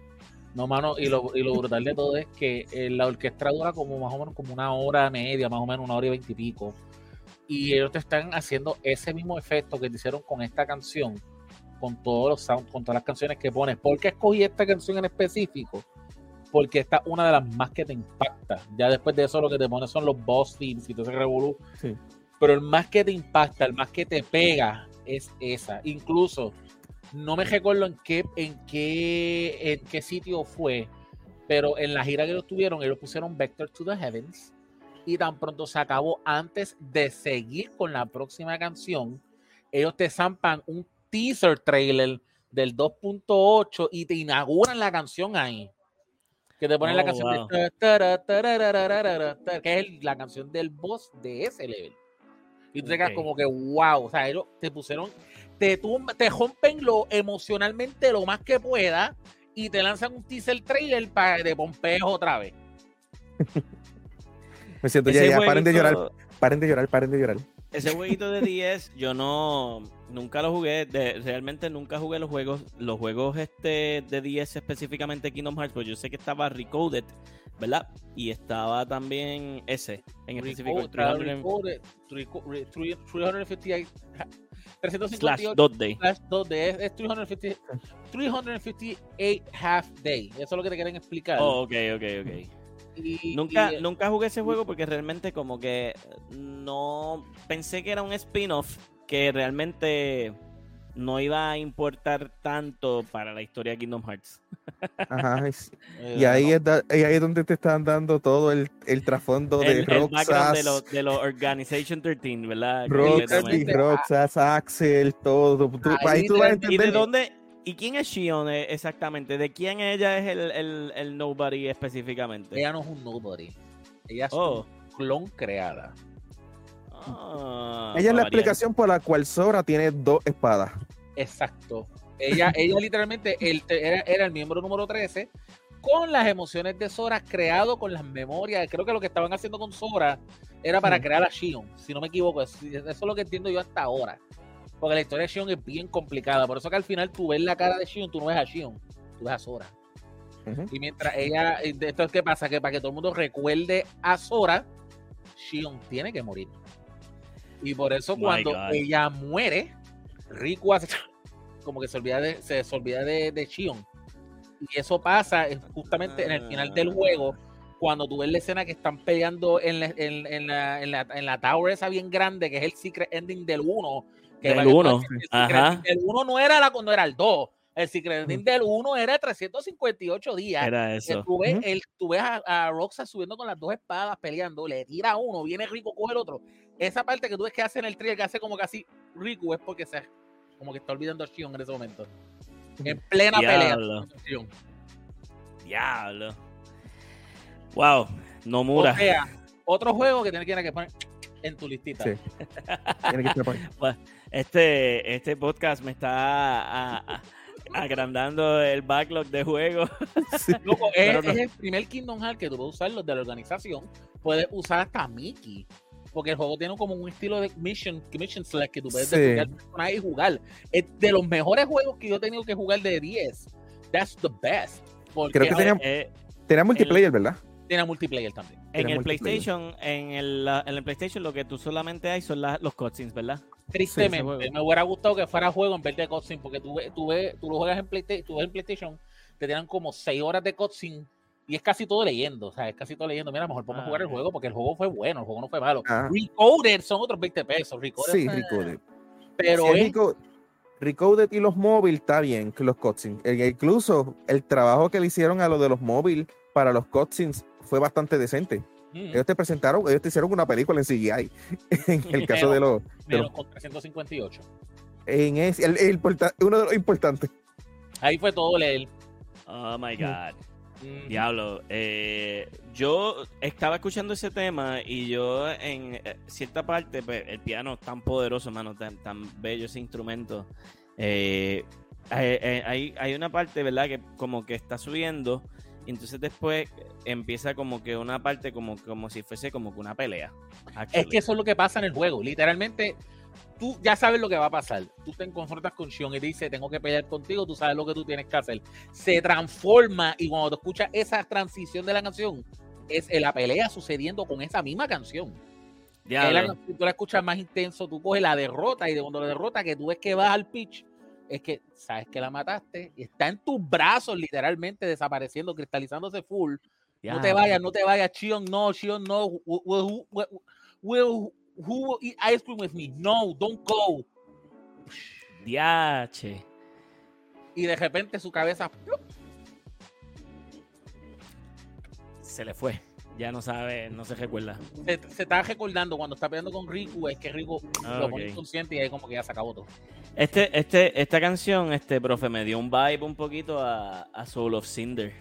No, mano, y lo, y brutal de todo es que eh, la orquesta dura como más o menos como una hora media, más o menos una hora y veintipico. Y, ellos te están haciendo ese mismo efecto que te hicieron con esta canción, con todos los sound, con todas las canciones que pones. ¿Por qué escogí esta canción en específico? Porque esta es una de las más que te impacta. Ya después de eso lo que te pone son los boss themes y todo ese revolú. Pero el más que te impacta, el más que te pega es esa. Incluso, no me recuerdo en qué, en qué, en qué sitio fue, pero en la gira que ellos tuvieron, ellos pusieron Vector to the Heavens y tan pronto se acabó antes de seguir con la próxima canción, ellos te zampan un teaser trailer del 2.8 y te inauguran la canción ahí que te ponen la oh, canción de, que es la canción del boss de ese level. Y tú te quedas como que, wow, o sea, ellos te pusieron, te, te rompen lo emocionalmente lo más que pueda y te lanzan un teaser trailer para de pompejo otra vez. Me siento ya, ya, paren de llorar, paren de llorar, paren de llorar. Ese jueguito de 10, yo no, nunca lo jugué, realmente nunca jugué los juegos, los juegos este de 10 específicamente Kingdom Hearts, pues yo sé que estaba Recoded, ¿verdad? Y estaba también ese, en específico. 358 slash dot day. Day. Es, 350, 358 half day. Eso es lo que te quieren explicar. Oh, ok, ok, ok nunca, nunca jugué ese juego porque realmente como que no pensé que era un spin-off que realmente no iba a importar tanto para la historia de Kingdom Hearts. Ajá, y, ahí es ahí es donde te están dando todo el, el trasfondo de Roxas. de los de Organization 13, ¿verdad? Roxas, Axel, todo. ahí, tú vas a entender. ¿Y de dónde, ¿Y quién es Shion eh, exactamente? ¿De quién ella es el, el, nobody específicamente? Ella no es un nobody. Ella es oh. un clon creada. Ah, ella es la explicación por la cual Sora tiene dos espadas. Exacto. Ella, ella literalmente era, era, el miembro número 13 con las emociones de Sora creado con las memorias. Creo que lo que estaban haciendo con Sora era para crear a Shion, si no me equivoco. Eso es lo que entiendo yo hasta ahora. Porque la historia de Shion es bien complicada. Por eso que al final tú ves la cara de Shion, tú no ves a Shion, tú ves a Sora. Y mientras ella, esto es que pasa, que para que todo el mundo recuerde a Sora, Shion tiene que morir. Y por eso cuando ella muere, Riku hace como que se olvida de, se, olvida de, de Shion. Y eso pasa justamente en el final del ah. juego, cuando tú ves la escena que están peleando en la, en, en la, en la, en la tower esa bien grande, que es el secret ending del 1, el 1. El 1 no era la cuando era el 2. El Secret Ending del 1 era 358 días. Era eso. Tú ves, el, tú ves a, a Roxa subiendo con las dos espadas peleando, le tira a uno, viene Rico, coge el otro. Esa parte que tú ves que hace en el trailer, que hace como casi Rico, es porque se, como que está olvidando a Shion en ese momento. En plena Diablo. pelea. Diablo. Wow, O Nomura. sea, otro juego que tienes que, que poner en tu listita. Sí. Tiene que estar. Este, este podcast me está a- a- agrandando el backlog de juegos. Sí. Loco, es, Pero no- es el primer Kingdom Hearts que tú puedes usar los de la organización. Puedes usar hasta Mickey. Porque el juego tiene como un estilo de mission, mission select que tú puedes Sí. desbloquear personajes y jugar. Es de los mejores juegos que yo he tenido que jugar de 10. That's the best. Porque Creo que tenía- Eh, Tenía multiplayer, ¿verdad? tiene multiplayer también. en el. PlayStation, en el, la- en el PlayStation lo que tú solamente hay son la- los cutscenes, ¿verdad? Tristemente, me hubiera gustado que fuera juego en vez de cutscene, porque tú, ves- tú, ves- tú lo juegas en PlayStation, tú ves en PlayStation, te tiran como 6 horas de cutscene y es casi todo leyendo, o sea, es casi todo leyendo. Mira, mejor podemos Ah, jugar el ok. juego porque el juego fue bueno, el juego no fue malo. Ah. Recoded son otros 20 pesos, Recoded, Sí, eh, Recoded. pero Sí, es- Recoded y los móviles está bien que los cutscenes. E- incluso el trabajo que le hicieron a lo de los móviles para los cutscenes fue bastante decente. Mm, Ellos te presentaron, ellos te hicieron una película en CGI. en el caso de los. de los- con 358. en ese- el- uno de los importantes. Ahí fue todo leer. Oh my god. Mm, Diablo, eh, yo estaba escuchando ese tema y yo en eh, cierta parte, pues, el piano es tan poderoso, mano, tan, tan bello ese instrumento. eh, hay, hay- una parte, ¿verdad? Que como que está subiendo entonces después empieza como que una parte como, como si fuese como que una pelea. Es que eso es lo que pasa en el juego. Literalmente, tú ya sabes lo que va a pasar. Tú te confrontas con Shion y dice, tengo que pelear contigo, tú sabes lo que tú tienes que hacer. Se transforma y cuando tú escuchas esa transición de la canción, es la pelea sucediendo con esa misma canción. Es la tú la escuchas más intenso, tú coges la derrota y de cuando la derrota que tú ves que vas al pitch, es que sabes que la mataste y está en tus brazos literalmente desapareciendo, cristalizándose full. No te vayas, no te vayas, Chion, no, Chion, no. Will, will, will, will- who will eat ice cream with me? No, don't go. Diache. Y de repente su cabeza ¡plup! Se le fue. Ya no sabe, no se recuerda. se, se está recordando cuando está peleando con Riku, es que Riku Ah, lo pone inconsciente y ahí como que ya se acabó todo. Este, este, esta canción, este, profe, me dio un vibe un poquito a, a Soul of Cinder.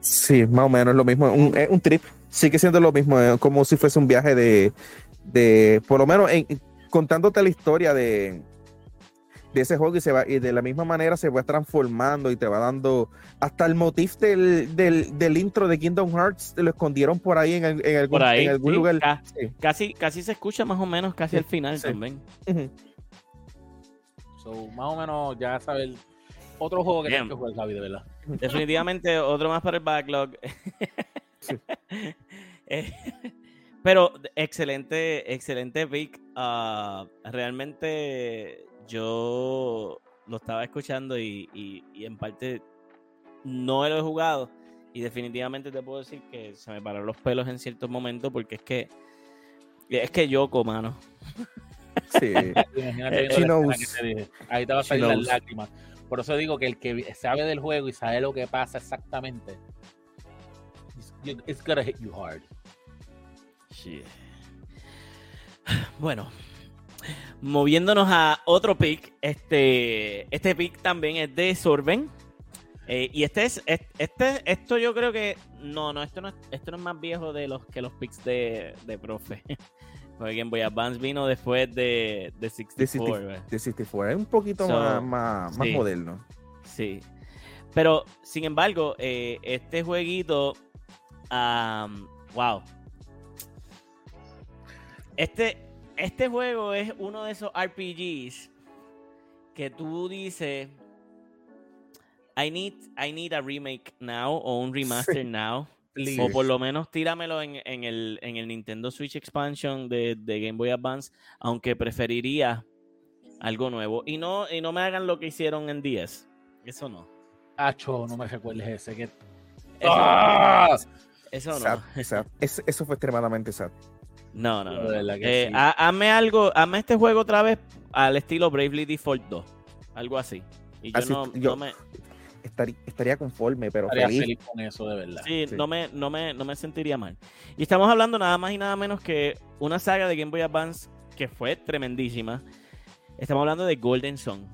Sí, más o menos lo mismo. Un, es un trip. Sigue siendo lo mismo, es como si fuese un viaje de. de por lo menos en- contándote la historia de, de ese juego y, se va, y de la misma manera se va transformando y te va dando. Hasta el motif del, del, del intro de Kingdom Hearts te lo escondieron por ahí en, el- en algún, Por ahí, en algún sí, lugar. ca- Sí. casi, casi se escucha más o menos casi Sí, al final sí. también. So, más o menos ya sabes otro juego que tienes que jugar, Javi, de verdad. Definitivamente otro más para el backlog. Eh, Pero excelente, excelente pick. Ah, realmente yo lo estaba escuchando y, y- y en parte no lo he jugado. Y definitivamente te puedo decir que se me pararon los pelos en ciertos momentos porque es que es que Yoko, mano. Sí. Imagínate Eh, viendo she la escena knows. que te dije. Ahí te va a salir las lágrimas. Por eso digo que el que sabe del juego y sabe lo que pasa exactamente, it's, gonna hit you hard. Shit. Bueno, moviéndonos a otro pick, este, este pick también es de Sorben. Eh, y este es, es- este, esto yo creo que, no, no, esto no es, esto no es más viejo de los que los picks de, de profe. Porque Game Boy Advance vino después de, de 64. De ¿verdad? De 64. Es un poquito So, más, más, más sí. moderno. Sí. Pero, sin embargo, eh, este jueguito. wow. Este, este juego es uno de esos RPGs que tú dices. I need, I need a remake now o un remaster now. Please. O por lo menos tíramelo en, en el, en el Nintendo Switch Expansion de, de Game Boy Advance, aunque preferiría algo nuevo. Y no, y no me hagan lo que hicieron en 10. Eso no. Acho, no me recuerdes ese. Que... Eso, ¡Ah! eso no. Sad, sad. Es- eso fue extremadamente sad. No, no, no. No. Eh, sí. hazme algo, hazme este juego otra vez al estilo Bravely Default 2. Algo así. Y yo, no, yo me... Estaría, estaría, conforme, pero estaría feliz. con eso, de verdad. Sí, No, me, no, me, no me sentiría mal. Y estamos hablando nada más y nada menos que una saga de Game Boy Advance que fue tremendísima. Estamos hablando de Golden Sun,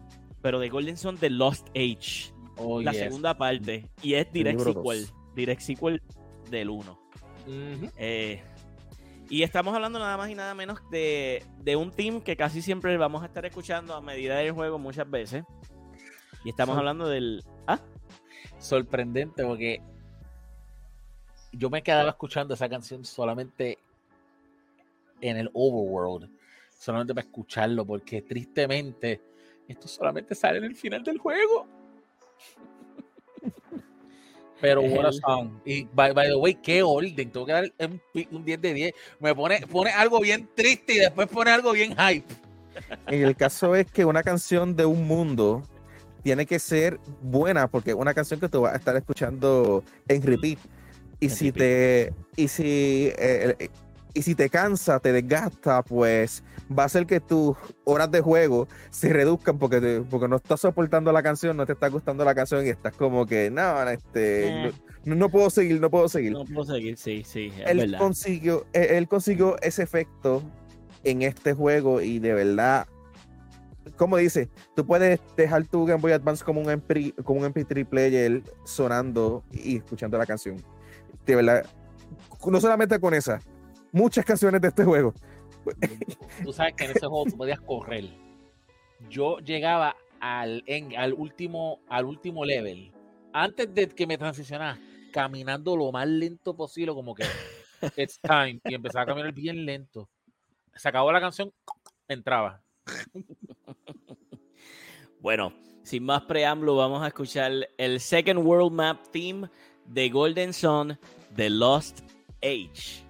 pero de Golden Sun de Lost Age, oh, la segunda parte, y es direct sequel, direct sequel del 1. eh, y estamos hablando nada más y nada menos de, un team que casi siempre vamos a estar escuchando a medida del juego muchas veces. Y estamos hablando del. ¿Ah? Sorprendente porque yo me quedaba escuchando esa canción solamente en el overworld. Solamente para escucharlo, porque tristemente esto solamente sale en el final del juego. Pero what a song. Y by, the way, qué orden. Tengo que dar un, 10 de 10. Me pone, pone algo bien triste y después pone algo bien hype. En el caso es que una canción de un mundo tiene que ser buena porque es una canción que tú vas a estar escuchando en repeat. Y si te y si eh, y si te cansa, te desgasta, pues va a ser que tus horas de juego se reduzcan porque, porque no estás soportando la canción, no te está gustando la canción y estás como que, no, este, eh. no, puedo seguir, no puedo seguir. No puedo seguir, sí, sí. él, Consiguió, él, consiguió ese efecto en este juego y de verdad, como dice, tú puedes dejar tu Game Boy Advance como un, MP, como un MP3 player sonando y escuchando la canción. De verdad, no solamente con esa, muchas canciones de este juego. Tú sabes que en ese juego tú podías correr. Yo llegaba al, al, último, al último level. Antes de que me transicionara, caminando lo más lento posible, como que it's time. Y empezaba a caminar bien lento. Se acabó la canción, entraba. Bueno, sin más preámbulo, vamos a escuchar el Second World Map Theme de Golden Sun, The Lost Age.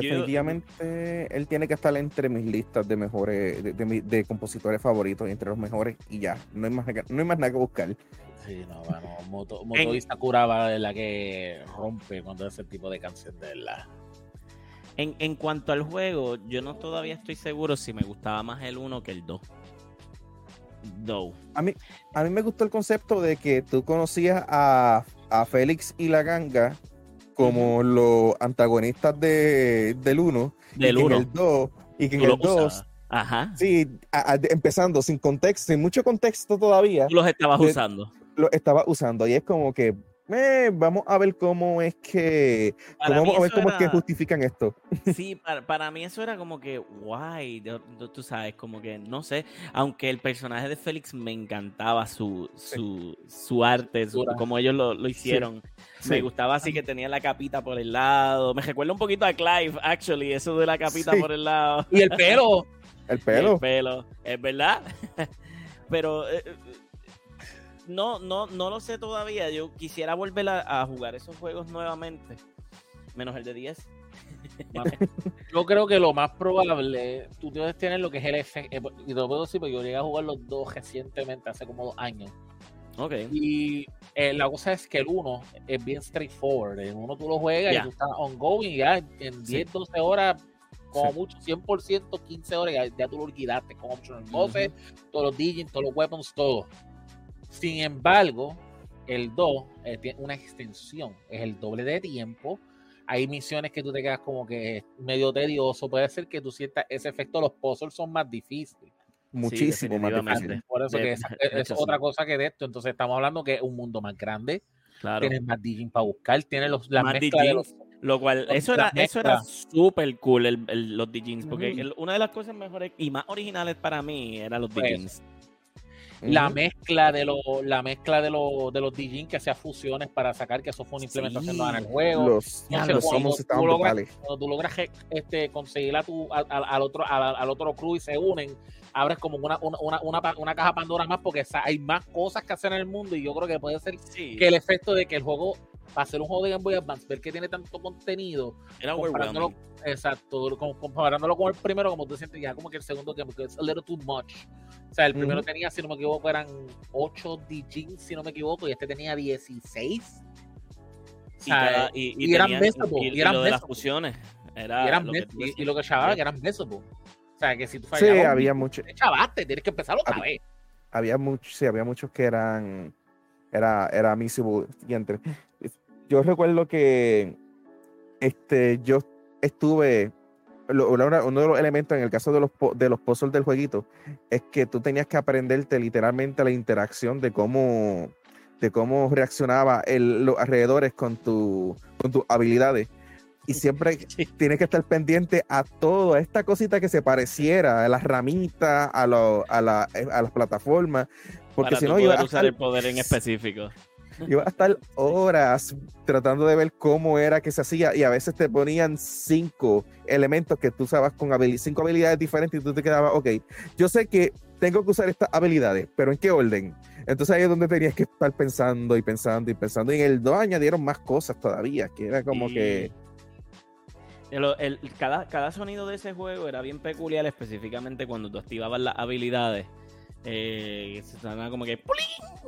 Definitivamente él tiene que estar entre mis listas de mejores, de, compositores favoritos, entre los mejores y ya. No hay más, no hay más nada que buscar. Sí, no, bueno, Moto, Moto Sakura va de la que rompe cuando es ese tipo de canción de la. En, en cuanto al juego, yo no todavía estoy seguro si me gustaba más el 1 que el 2. no. A mí, a mí me gustó el concepto de que tú conocías a, a Félix y la ganga como los antagonistas de, del 1. Del y 1. En el 2. Y que en el 2. usabas. Ajá. Sí, a- a- empezando sin contexto, sin mucho contexto todavía, Tú los estabas De- usando. lo estaba usando. Y es como que, eh, vamos a ver cómo es que, vamos a ver cómo es que era- justifican esto. Sí, para, para mí eso era como que guay, tú sabes, como que no sé, aunque el personaje de Félix me encantaba su, su, su arte, su- como ellos lo, lo hicieron. Me Sí. gustaba así que tenía la capita por el lado. Me recuerda un poquito a Clive, actually, eso de la capita Sí. por el lado. Y el pelo. El pelo. El pelo, es verdad. Pero eh, eh, no, no, no lo sé todavía. Yo quisiera volver a, a jugar esos juegos nuevamente. Menos el de 10. Bueno, yo creo que lo más probable, tú debes tener lo que es el efecto, y te lo puedo decir porque yo llegué a jugar los dos recientemente, hace como dos años. Ok. Y eh, la cosa es que el 1 es bien straightforward. El 1 tú lo juegas y tú estás ongoing ya en 10, 12 horas, como Sí. mucho, 100%, 15 horas, ya, ya tú lo liquidaste con optional bosses, todos los digits, todos los weapons, todo. Sin embargo, el 2 eh, tiene una extensión, es el doble de tiempo. Hay misiones que tú te quedas como que medio tedioso. Puede ser que tú sientas ese efecto. Los puzzles son más difíciles. Muchísimo más definitivamente. difícil. Por eso De- que esa- de es, sí. otra cosa que de esto. Entonces estamos hablando que es un mundo más grande. Claro. Tienes más digits para buscar. Tienes los, la Más mezcla de los. Lo cual, eso era, eso era súper cool, el, el- los Digins, porque el- una de las cosas mejores y más originales para mí eran los Pues, Digins. La mezcla de los la mezcla de los de los digits que hacía fusiones para sacar que eso fue una implementación Sí. en el juego. Los, Entonces, los cuando somos tú estaban logras- tú logras este, conseguir a tu, al, al- al otro, al, al otro crew y se unen, abres como una, una, una, una, caja Pandora más porque hay más cosas que hacer en el mundo y yo creo que puede ser Sí, que el efecto de que el juego, para ser un juego de Game Boy Advance, ver que tiene tanto contenido, era comparándolo, exacto, com- comparándolo con el primero, como tú sientes ya como que el segundo que que es a little too much. O sea, el primero tenía, si no me equivoco, eran 8 DJs, si no me equivoco, y este tenía 16. O Y, sea, y, y y eran tenían- y eran lo de las fusiones. Era y, eran lo que lo que chavaba que eran messable. O sea, que si tú Sí, fallabas, había mucho, te chavaste, tienes que empezar otra Había- vez. había muchos, sí, había muchos que eran, era, era Missable y entre. Yo recuerdo que este, yo estuve, lo- una- uno de los elementos en el caso de los, de los puzzles del jueguito es que tú tenías que aprenderte literalmente la interacción de cómo, de cómo reaccionaba el, los alrededores con, tu, con tus habilidades. Y siempre tienes que estar pendiente a todo, a esta cosita que se pareciera, a las ramitas, a, lo- a, la- eh, a las plataformas, porque Para si tú no iba poder a, usar el poder en específico. Iba a estar horas tratando de ver cómo era que se hacía y a veces te ponían cinco elementos que tú usabas con habili- cinco habilidades diferentes y tú te quedabas, ok, yo sé que tengo que usar estas habilidades, pero ¿en qué orden? Entonces ahí es donde tenías que estar pensando y pensando y pensando. Y en el 2 añadieron más cosas todavía, que era como Y que... el- el- cada, cada sonido de ese juego era bien peculiar, específicamente cuando tú activabas las habilidades. Eh, se sonaba como que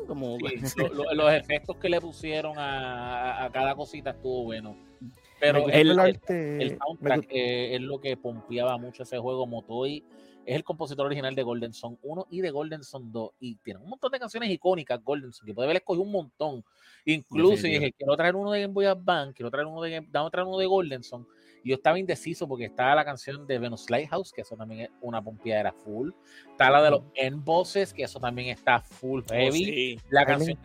como Sí, lo- lo- los efectos que le pusieron a, a- cada cosita estuvo bueno. Pero el, el- arte- el soundtrack eh, es lo que pompeaba mucho ese juego. Motoy es el compositor original de Golden Sun 1 y de Golden Sun 2. Y tiene un montón de canciones icónicas, Golden Sun, que puede haber escogido un montón. Incluso dije, quiero traer uno de Game Boy Advance, quiero traer uno de Game, dame traer uno de Golden Sun. Yo estaba indeciso porque estaba la canción de Venus Lighthouse, que eso también es una pompeadera full. Está la de los End Bosses, que eso también está full Oh, heavy. sí, La canción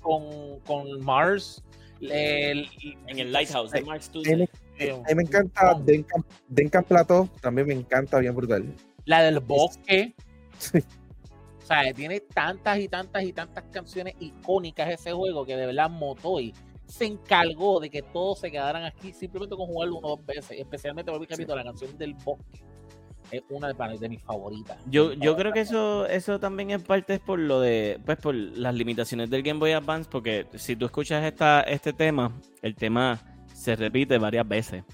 con, con Mars. el- en el Lighthouse de Mark A mí me, eh, a mí me encanta Denkan, Denkan Plateau, también me encanta bien brutal. La del bosque. Sí. O sea, tiene tantas y tantas y tantas canciones icónicas ese juego que de verdad Motoy se encargó de que todos se quedaran aquí simplemente con jugarlo una o dos veces. Especialmente, por repito, la canción del bosque. Es una de, mis favoritas. Yo, yo creo que eso, eso también en parte es por lo de, pues por las limitaciones del Game Boy Advance, porque si tú escuchas esta, este tema, el tema se repite varias veces.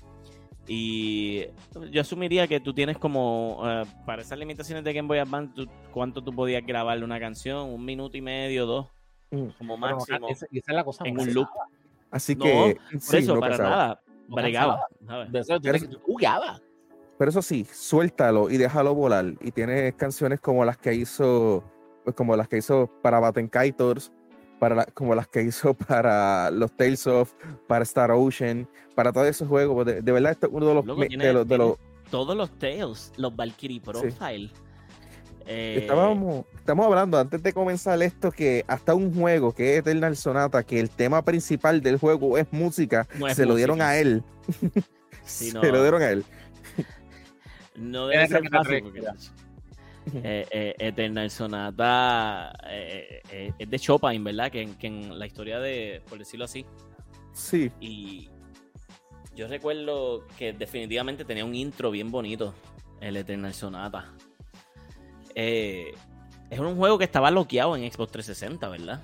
Y yo asumiría que tú tienes como, eh, para esas limitaciones de Game Boy Advance, tú- ¿cuánto tú podías grabarle una canción? ¿Un minuto y medio, dos? Mm. Como no, máximo. esa, esa es la cosa. en un loop. Así No, que Por sí, eso, no para casaba. nada, bregaba. De eso, tú, Pero- tú eso sí, suéltalo y déjalo volar. Y tienes canciones como las que hizo pues, como las que hizo para Batten Kaitors, para como las que hizo para los Tales of, para Star Ocean, para todos esos juegos. De, verdad, esto es uno de los, de, los, todos los Tales, los Valkyrie Profile. Eh, Estábamos, estamos hablando antes de comenzar esto que hasta un juego que es Eternal Sonata, que el tema principal del juego es música, se lo dieron a él. se lo dieron a él. No debe ser fácil eh, eh, Eternal Sonata es de Chopin, ¿verdad? Que, que, en la historia de, por decirlo así. Sí. Y yo recuerdo que definitivamente tenía un intro bien bonito, el Eternal Sonata. Eh, es un juego que estaba bloqueado en Xbox 360, ¿verdad?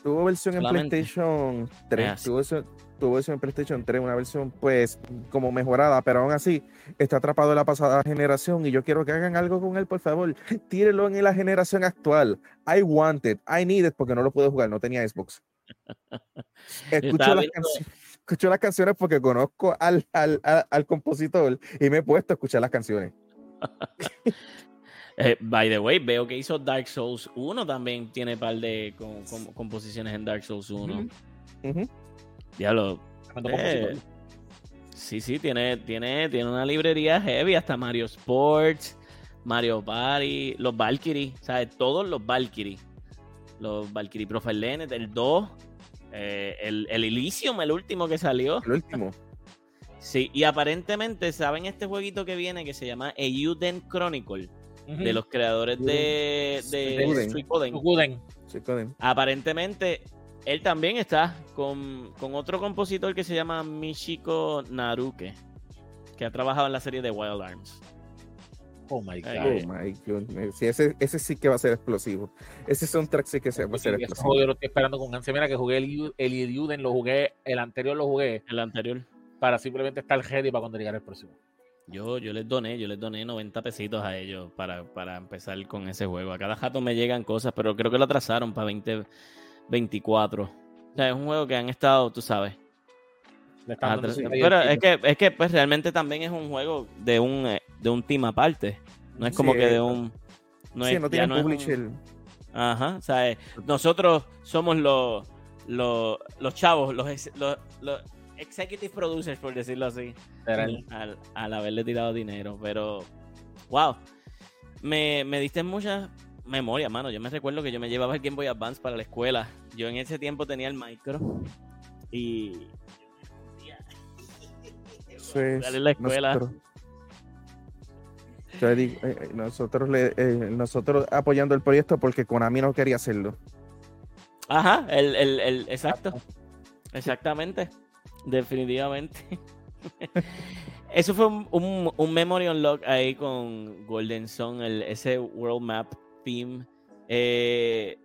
Tuvo versión en PlayStation 3. Tuvo, versión en PlayStation 3, una versión pues como mejorada, pero aún así está atrapado en la pasada generación y yo quiero que hagan algo con él, por favor. Tírenlo en la generación actual. I want it, I need it, porque no lo puedo jugar, no tenía Xbox. Escucho las, escucho las, canciones porque conozco al, al, al compositor y me he puesto a escuchar las canciones. Eh, by the way, veo que hizo Dark Souls 1 también tiene par de composiciones en Dark Souls 1. Diablo. Eh, sí, sí, tiene, tiene, tiene una librería heavy, hasta Mario Sports, Mario Party, los Valkyrie, ¿sabes? Todos los Valkyrie. Los Valkyrie Profile el 2, eh, el, el Elysium, el último que salió. El último. Sí, y aparentemente, ¿saben este jueguito que viene que se llama Euden Chronicle? De los creadores de, de, Aparentemente, él también está con, otro compositor que se llama Michiko Naruke, que ha trabajado en la serie de Wild Arms. Oh my God. Oh my God. Sí, ese, ese, sí que va a ser explosivo. Ese soundtrack sí que se va a ser explosivo. Yo lo estoy esperando con ansia. Mira que jugué el, el lo jugué, el anterior lo jugué. El anterior. Para simplemente estar ready para cuando llegara el próximo. Yo, yo les doné, yo les doné 90 pesitos a ellos para, empezar con ese juego. A cada jato me llegan cosas, pero creo que lo atrasaron para 2024. O sea, es un juego que han estado, tú sabes. Pero es que, es que pues realmente también es un juego de un, eh, de un team aparte. No es como que de un. No sí, no tiene no Ajá, o sea, nosotros somos los, los, los chavos, los, los, los executive producers, por decirlo así, al, al, haberle tirado dinero. Pero, wow, me, me diste mucha memoria, mano. Yo me recuerdo que yo me llevaba el Game Boy Advance para la escuela. Yo en ese tiempo tenía el micro y. Sí, la escuela. Eh, eh, nosotros, le, eh, nosotros apoyando el proyecto porque Konami no quería hacerlo. Ajá, el, el, el exacto. Exactamente. Definitivamente. Eso fue un, un, memory unlock ahí con Golden Sun, el, ese World Map theme. Eh,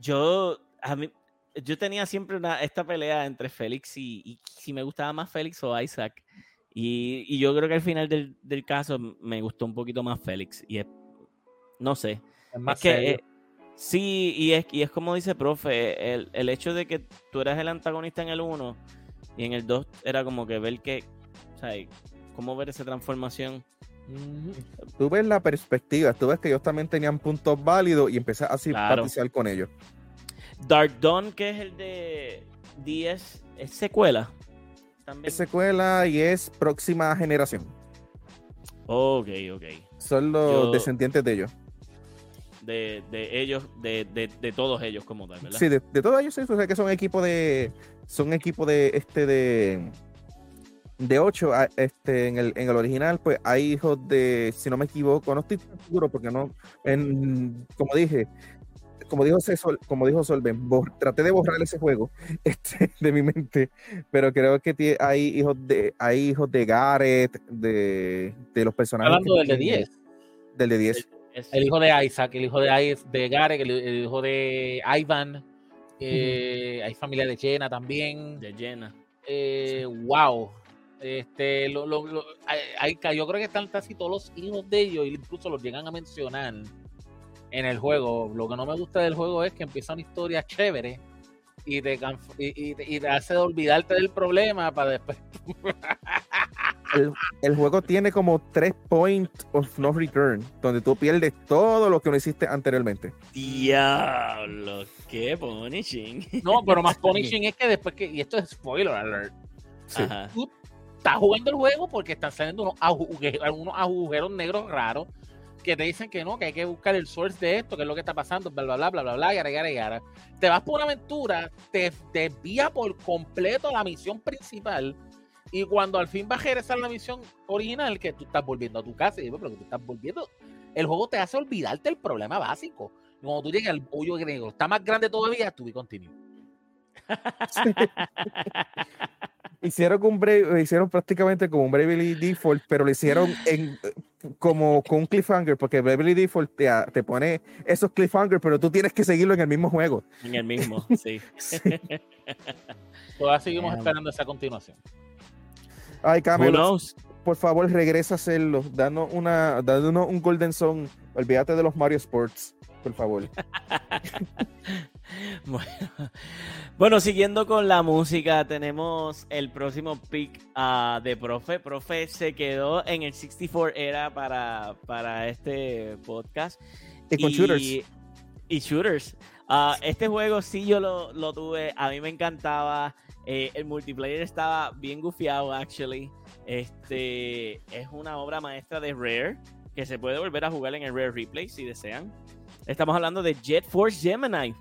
yo, a mí, yo tenía siempre una, esta pelea entre Félix y, si me gustaba más Félix o Isaac. Y, y yo creo que al final del, del, caso me gustó un poquito más Félix. Y es, no sé. Es más que, Sí, y es, y es como dice profe, el, el hecho de que tú eras el antagonista en el 1 y en el 2 era como que ver que, o sea, cómo ver esa transformación. Tú ves la perspectiva, tú ves que ellos también tenían puntos válidos y empecé a simpatizar con ellos. Dark Dawn, que es el de 10, es secuela. ¿También? Es secuela y es próxima generación. Ok, ok. Son los descendientes de ellos de, de ellos, de, de, de, todos ellos como tal, ¿verdad? Sí, de, todos ellos, o sea que son equipo de, son equipo de, este, de, de 8, este, en el, en el original, pues hay hijos de, si no me equivoco, no estoy seguro porque no, en, como dije, como dijo Sol, como dijo Solven, traté de borrar ese juego este, de mi mente, pero creo que hay hijos de, hay hijos de Gareth, de, de los personajes. Hablando del de 10. Del de 10. El hijo de Isaac, el hijo de, de Garek, el, hijo de Ivan. Eh, hay familia de Jenna también. De Jenna. Eh, wow. Este, lo, lo, hay, yo creo que están casi todos los hijos de ellos, incluso los llegan a mencionar en el juego. Lo que no me gusta del juego es que empieza una historia chévere y te, y, y, y te hace olvidarte del problema para después. el, juego tiene como tres points of no return, donde tú pierdes todo lo que no hiciste anteriormente. Diablo, qué punishing. No, pero más punishing es que después que, y esto es spoiler alert, tú estás jugando el juego porque están saliendo unos algunos agujeros negros raros que te dicen que no, que hay que buscar el source de esto, que es lo que está pasando, bla, bla, bla, bla, bla, bla, yara, yara, yara. Te vas por una aventura, te desvía por completo la misión principal y cuando al fin va a regresar la misión original, que tú estás volviendo a tu casa y pero que tú estás volviendo, el juego te hace olvidarte el problema básico. Cuando tú llegas al hoyo griego, está más grande todavía, tú y continúo. hicieron, un brave, hicieron prácticamente como un Bravely Default, pero lo hicieron en, como con un cliffhanger, porque Bravely Default te, te, pone esos cliffhangers, pero tú tienes que seguirlo en el mismo juego. En el mismo, sí. Todavía seguimos esperando esa continuación. Ay, Camilo, por favor, regresa a hacerlo. Danos, una, danos un Golden Song. Olvídate de los Mario Sports, por favor. bueno. siguiendo con la música, tenemos el próximo pick ah, de Profe. Profe se quedó en el 64 era para, para este podcast. Y con shooters. Y shooters. Ah, este juego sí yo lo, lo, tuve, a mí me encantaba. Eh, el multiplayer estaba bien gufiado, actually. Este es una obra maestra de Rare que se puede volver a jugar en el Rare Replay si desean. Estamos hablando de Jet Force Gemini.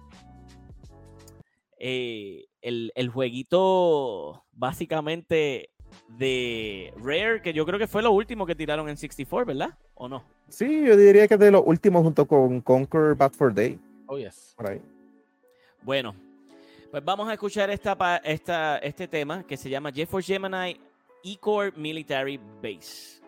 Eh, el, el, jueguito básicamente de Rare, que yo creo que fue lo último que tiraron en 64, ¿verdad? ¿O no? Sí, yo diría que de lo último junto con Conquer Bad for Day. Oh, yes. Bueno, pues vamos a escuchar esta, esta, este tema que se llama Jet Force Gemini E-Core Military Base.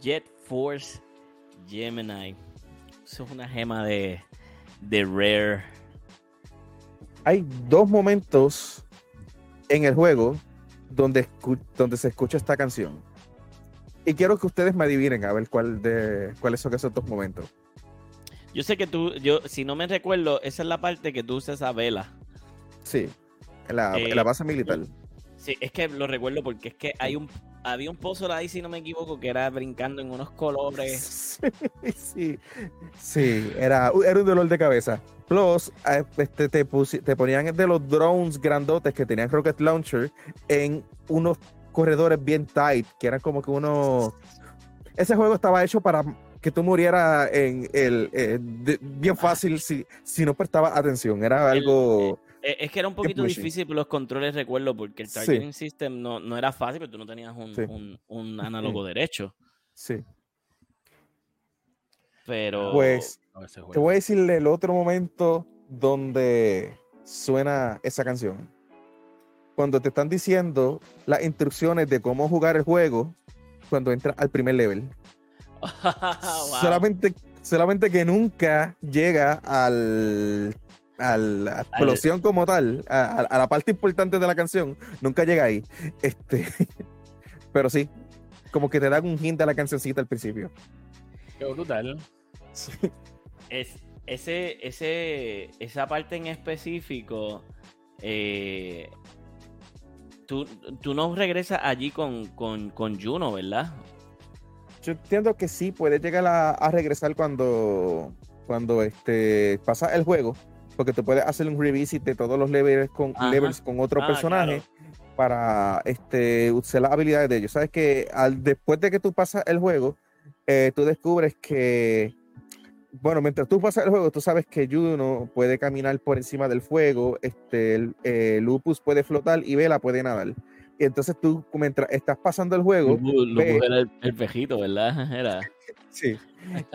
Jet Force Gemini. Eso es una gema de, de Rare. hay dos momentos en el juego donde, donde se escucha esta canción. Y quiero que ustedes me adivinen a ver cuál de, cuáles son esos dos momentos. Yo sé que tú, yo, si no me recuerdo, esa es la parte que tú usas a vela. Sí, en la, en la base militar. Sí, es que lo recuerdo porque es que hay un había un pozo ahí, si no me equivoco, que era brincando en unos colores. Sí, sí, era, era un dolor de cabeza. Plus, este, te, te ponían de los drones grandotes que tenían Rocket Launcher en unos corredores bien tight, que eran como que uno... Ese juego estaba hecho para que tú murieras en el eh, bien fácil si, si no prestabas atención. Era algo. Eh, es que era un poquito difícil los controles, recuerdo, porque el targeting system no, no, era fácil, pero tú no tenías un, un, análogo derecho. Sí. Pero. Pues, te voy a decirle el otro momento donde suena esa canción. Cuando te están diciendo las instrucciones de cómo jugar el juego cuando entras al primer level. solamente, solamente que nunca llega al a la explosión como tal, a, la parte importante de la canción, nunca llega ahí. Este, pero sí, como que te dan un hint a la cancioncita al principio. Qué brutal. Es, ese, ese, esa parte en específico, eh, tú, tú, no regresas allí con, con, con, Juno, ¿verdad? Yo entiendo que sí, puedes llegar a, regresar cuando, cuando este, pasa el juego porque te puedes hacer un revisit de todos los levels con, levels con otro ah, personaje para este, usar las habilidades de ellos. Sabes que al, después de que tú pasas el juego, eh, tú descubres que, bueno, mientras tú pasas el juego, tú sabes que Juno puede caminar por encima del fuego, este, el, eh, Lupus puede flotar y Vela puede nadar. Y entonces tú, mientras estás pasando el juego. Lupus, era el, el, pejito, ¿verdad? Era. Sí.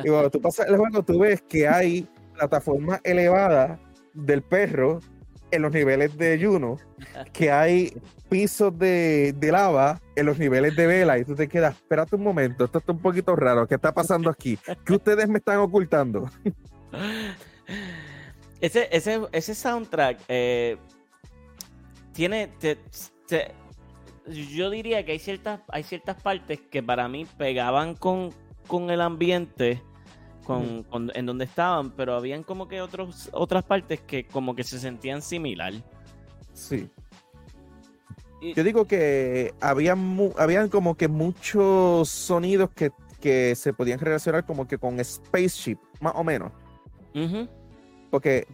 Y cuando tú pasas el juego, tú ves que hay plataformas elevadas del perro en los niveles de Juno, que hay pisos de, lava en los niveles de vela y tú te quedas, espérate un momento, esto está un poquito raro, ¿qué está pasando aquí? ¿Qué ustedes me están ocultando? Ese, ese, ese soundtrack eh, tiene, yo diría que hay ciertas, hay ciertas partes que para mí pegaban con, con el ambiente con, en donde estaban, pero habían como que otros, otras partes que como que se sentían similar. Sí. Yo digo que habían, habían como que muchos sonidos que, se podían relacionar como que con Spaceship, más o menos. Porque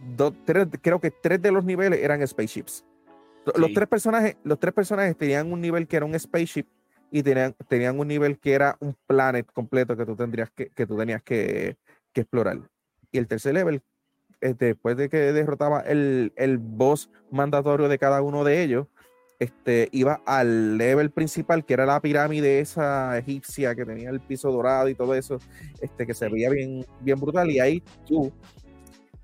creo que tres de los niveles eran spaceships. Los, tres personajes, los tres personajes tenían un nivel que era un spaceship y tenían, tenían un nivel que era un planet completo que tú tendrías que, que tú tenías que, que explorar. Y el tercer level, este, después de que derrotaba el, el boss mandatorio de cada uno de ellos, este, iba al level principal, que era la pirámide esa egipcia que tenía el piso dorado y todo eso, este, que se veía bien, bien brutal. Y ahí tú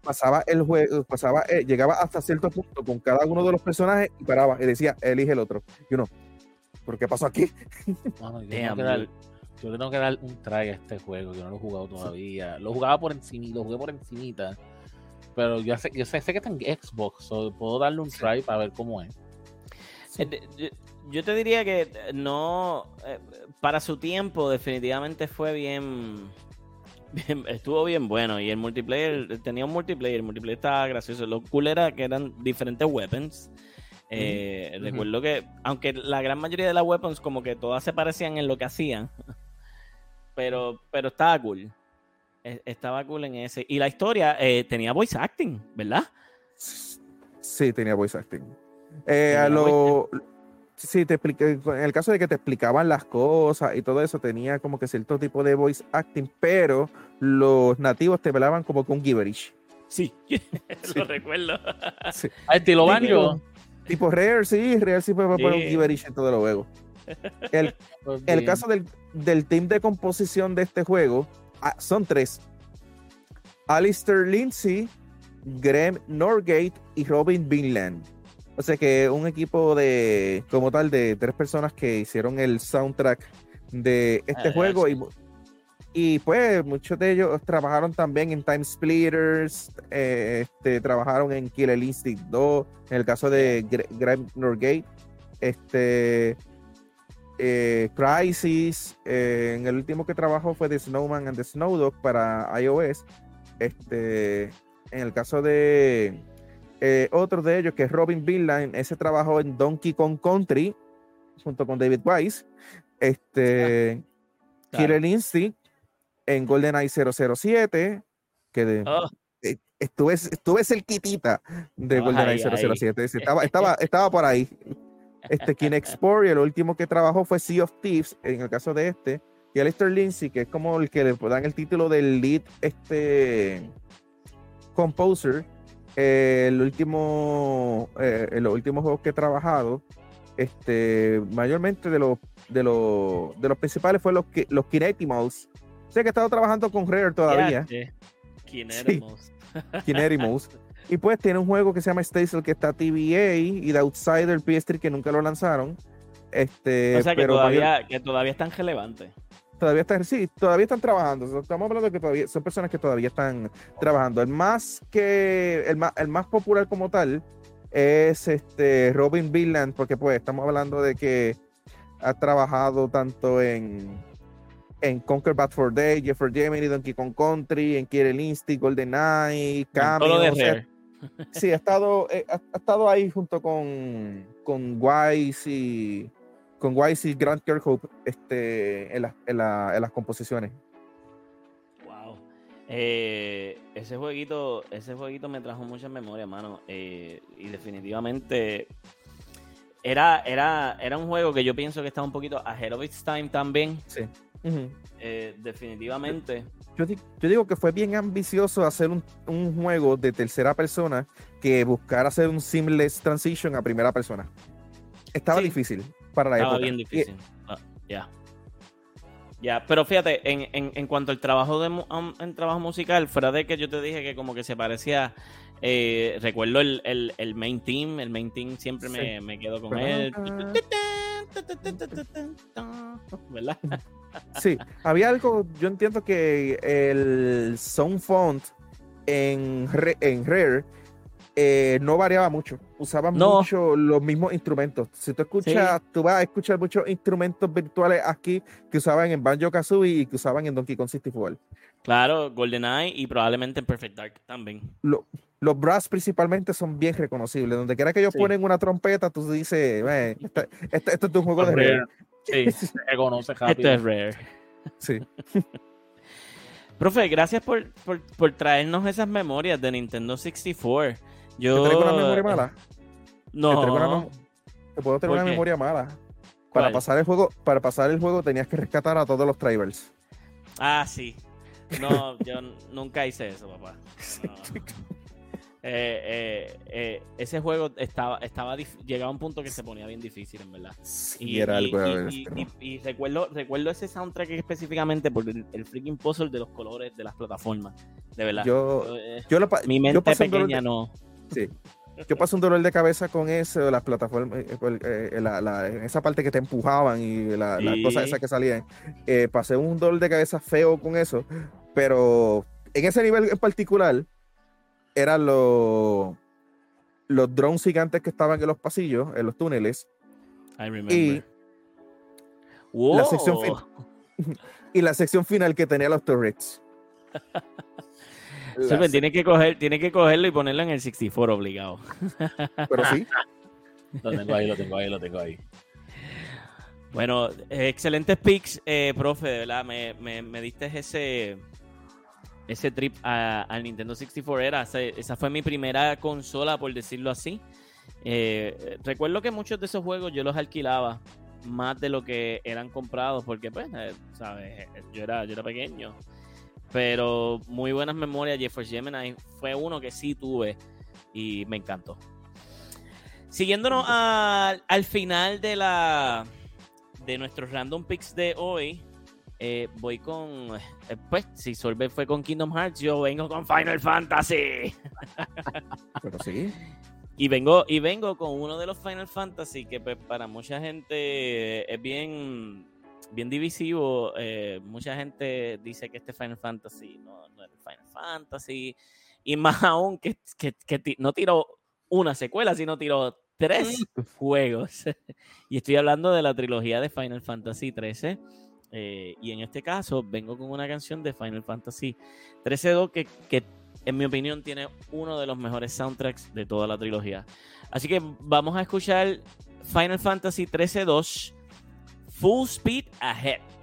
pasaba el juego, pasaba, eh, llegaba hasta cierto punto con cada uno de los personajes y paraba y decía, elige el otro. Y uno, ¿por qué pasó aquí? yo, tengo que dar un try a este juego, yo no lo he jugado todavía. Lo jugaba por encima, lo jugué por encimita. Pero yo sé, yo sé, sé que está en Xbox, puedo darle un try para ver cómo es. Eh, yo, te diría que no, eh, para su tiempo definitivamente fue bien, estuvo bien bueno y el multiplayer, tenía un multiplayer, el multiplayer estaba gracioso. Lo cool era que eran diferentes weapons eh, recuerdo que, aunque la gran mayoría de las weapons como que todas se parecían en lo que hacían, pero, pero estaba cool. E, estaba cool en ese. Y la historia eh, tenía voice acting, ¿verdad? Sí, tenía voice acting. Eh, lo, sí, te expliqué, en el caso de que te explicaban las cosas y todo eso, tenía como que cierto tipo de voice acting, pero los nativos te hablaban como con gibberish. Sí, lo recuerdo. Sí. ¿A estilo banjo? Tipo Rare, sí, Rare sí puede poner un Gibberish en todo el juego. El, el caso del, del, team de composición de este juego ah, son tres: Alistair Lindsay, Graham Norgate y Robin Binland. O sea que un equipo de, como tal, de tres personas que hicieron el soundtrack de este ah, juego y, Y pues muchos de ellos trabajaron también en Time Splitters, eh, este, trabajaron en Killer Instinct 2, en el caso de Graham Norgate, este, eh, Crisis, eh, en el último que trabajó fue The Snowman and the Snowdog para iOS. Este, en el caso de otro de ellos, que es Robin Billline, ese trabajó en Donkey Kong Country junto con David Wise. Este, ah, Killer Instinct en GoldenEye 007, que de, oh. eh, estuve, estuve cerquitita de GoldenEye 007. Estaba, estaba, estaba por ahí. Este y el último que trabajó fue Sea of Thieves, en el caso de este. Y Alistair Lindsay, que es como el que le dan el título del lead este, composer. Eh, el último, eh, los últimos juegos que he trabajado, este, mayormente de los, de los, de los principales fue los, los Kinetimals, Sé que he estado trabajando con Rare todavía. Kinetimals. Kinetimals. y pues tiene un juego que se llama Stacy que está TVA y The Outsider PS3 que nunca lo lanzaron. Este, o sea que, pero todavía, que todavía están relevantes. Todavía están, sí, todavía están trabajando. Estamos hablando de que todavía son personas que todavía están trabajando. El más que el más, el más popular como tal es este Robin Villand, porque pues estamos hablando de que ha trabajado tanto en, en Conquer Bad for Day, Jeffrey Gemini, Donkey Kong Country, en Killer Instinct, Golden Eye, Cameo. sí, ha estado, eh, ha, estado ahí junto con, con Wise y con Wise y Grant Kirkhope este, en, en, las composiciones. Eh, ese jueguito, ese jueguito me trajo mucha memoria, mano. Eh, y definitivamente era, era, era un juego que yo pienso que estaba un poquito ahead of its time también. Sí. Eh, definitivamente. Yo, digo que fue bien ambicioso hacer un, juego de tercera persona que buscar hacer un seamless transition a primera persona. Estaba difícil para la Estaba bien difícil. Ah, ya. Ya, pero fíjate, en, en, cuanto al trabajo de um, en trabajo musical, fuera de que yo te dije que como que se parecía, eh, recuerdo el, el, main team, el main team siempre me, me quedo con él. ¿Verdad? Sí, había algo, yo entiendo que el sound font en, en Rare eh, no variaba mucho, usaban mucho los mismos instrumentos. Si tú escuchas, tú vas a escuchar muchos instrumentos virtuales aquí que usaban en Banjo Kazooie y que usaban en Donkey Kong 64. Claro, GoldenEye y probablemente en Perfect Dark también. Los brass principalmente son bien reconocibles. Donde quiera que ellos ponen una trompeta, tú dices, este, este, este, es un juego de Rare. Sí, se conoce Esto es Rare. Sí. Profe, gracias por, por, por traernos esas memorias de Nintendo 64. Yo... ¿Te traigo una memoria mala? No. ¿Te, puedo tener una memoria mala? Para pasar el juego, para pasar el juego tenías que rescatar a todos los tribals. Ah, sí. No, yo nunca hice eso, papá. Eh, eh, eh, ese juego estaba, estaba llegaba a un punto que se ponía bien difícil, en verdad. y, era algo y, recuerdo, recuerdo ese soundtrack específicamente por el, freaking puzzle de los colores de las plataformas. De verdad. Yo, yo, mi mente pequeña no. Sí. Yo pasé un dolor de cabeza con eso, las plataformas, eh, eh, eh, esa parte que te empujaban y las cosas esas que salían. pasé un dolor de cabeza feo con eso, pero en ese nivel en particular, eran los, los drones gigantes que estaban en los pasillos, en los túneles. Y la sección y la sección final que tenía los turrets. tiene que, coger, tiene que cogerlo y ponerlo en el 64 obligado. Pero sí. Lo tengo ahí, lo tengo ahí, lo tengo ahí. Bueno, excelentes picks, eh, profe, de verdad, me, me, diste ese, ese trip al Nintendo 64 era, esa fue mi primera consola, por decirlo así. Eh, recuerdo que muchos de esos juegos yo los alquilaba más de lo que eran comprados, porque pues, eh, sabes, yo era, yo era pequeño. Pero muy buenas memorias. Jeffrey Gemini fue uno que sí tuve y me encantó. Siguiéndonos al final de la de nuestros random picks de hoy, eh, voy con. Eh, pues, si Solver fue con Kingdom Hearts, yo vengo con Final Fantasy. Pero sí. Y vengo, y vengo con uno de los Final Fantasy que pues, para mucha gente es bien bien divisivo. Eh, mucha gente dice que este Final Fantasy no, no es Final Fantasy. Y más aún que, que, que no tiró una secuela, sino tiró tres mm. juegos. y estoy hablando de la trilogía de Final Fantasy XIII. Eh, y en este caso vengo con una canción de Final Fantasy 13-2 que, que en mi opinión tiene uno de los mejores soundtracks de toda la trilogía. Así que vamos a escuchar Final Fantasy 13-2 Full Speed Ahead.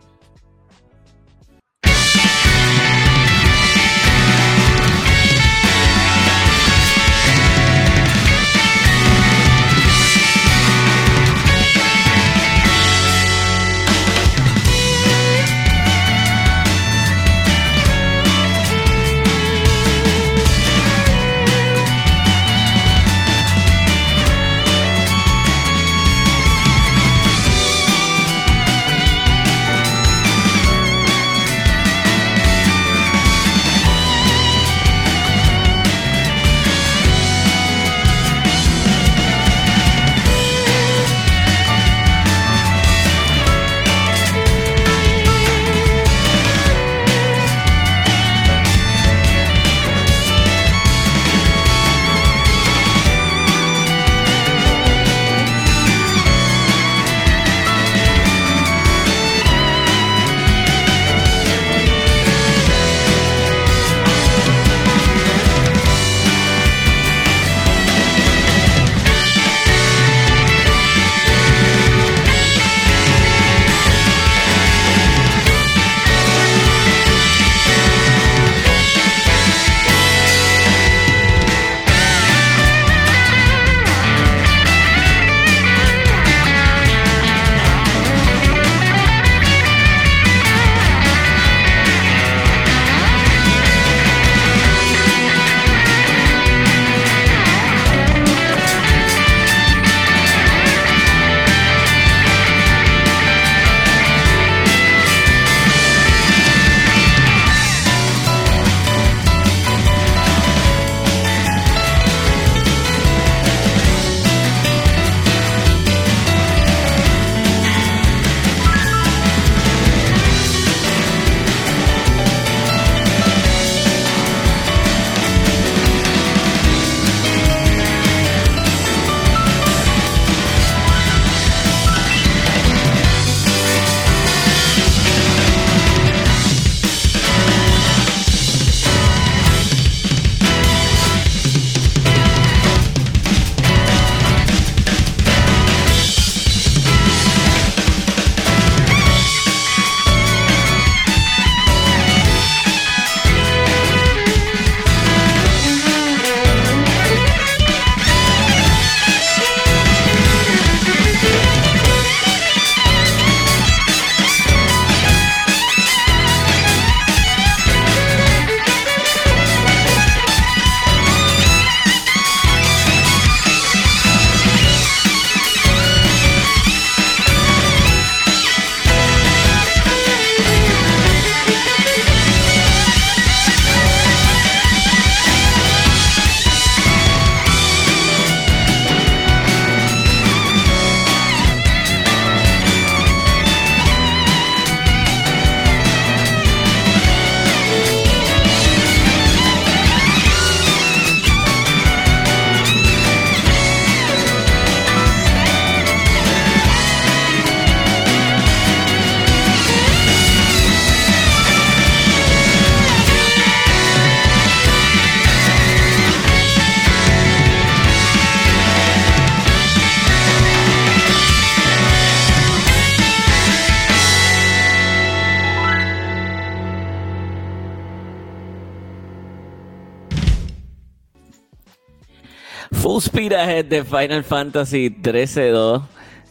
De Final Fantasy 13-2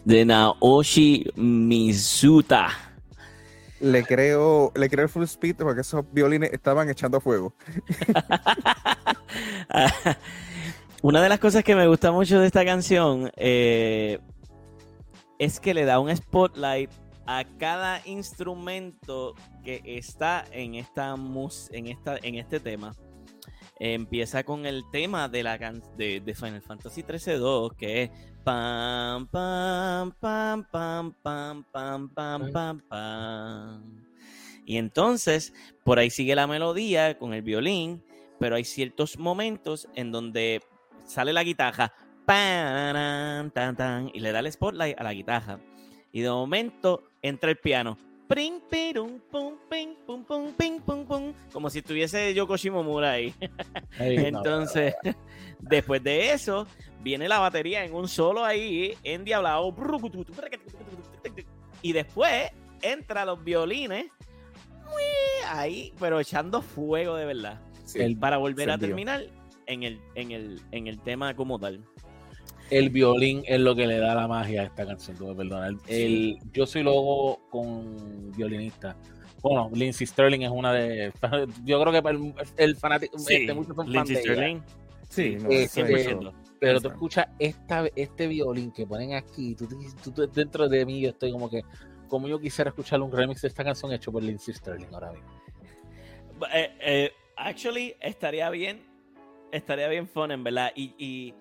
de Naoshi Mizuta. Le creo, le creo full speed porque esos violines estaban echando fuego. Una de las cosas que me gusta mucho de esta canción eh, es que le da un spotlight a cada instrumento que está en esta mus en esta en este tema. Empieza con el tema de la de, de Final Fantasy 13-2, que es pam, pam, pam, pam, pam, pam, pam, pam, pam. Y entonces, por ahí sigue la melodía con el violín, pero hay ciertos momentos en donde sale la guitarra, tan, tan, y le da el spotlight a la guitarra. Y de momento entra el piano. Como si estuviese Yoko Shimomura ahí. Entonces, después de eso, viene la batería en un solo ahí, en diablado. Y después entra los violines ahí, pero echando fuego de verdad. para volver a terminar en el, en, el, en el tema como tal el violín es lo que le da la magia a esta canción, tú me El, yo soy luego con violinista. Bueno, Lindsay Sterling es una de. Yo creo que el, el fanático. Sí, este, muchos Lindsay Sterling. Sí, no, este, pero tú escuchas esta, este violín que ponen aquí, tú, tú, dentro de mí yo estoy como que, como yo quisiera escuchar un remix de esta canción hecho por Lindsay Sterling ahora mismo. Eh, eh, actually, estaría bien, estaría bien fun, en verdad. Y, y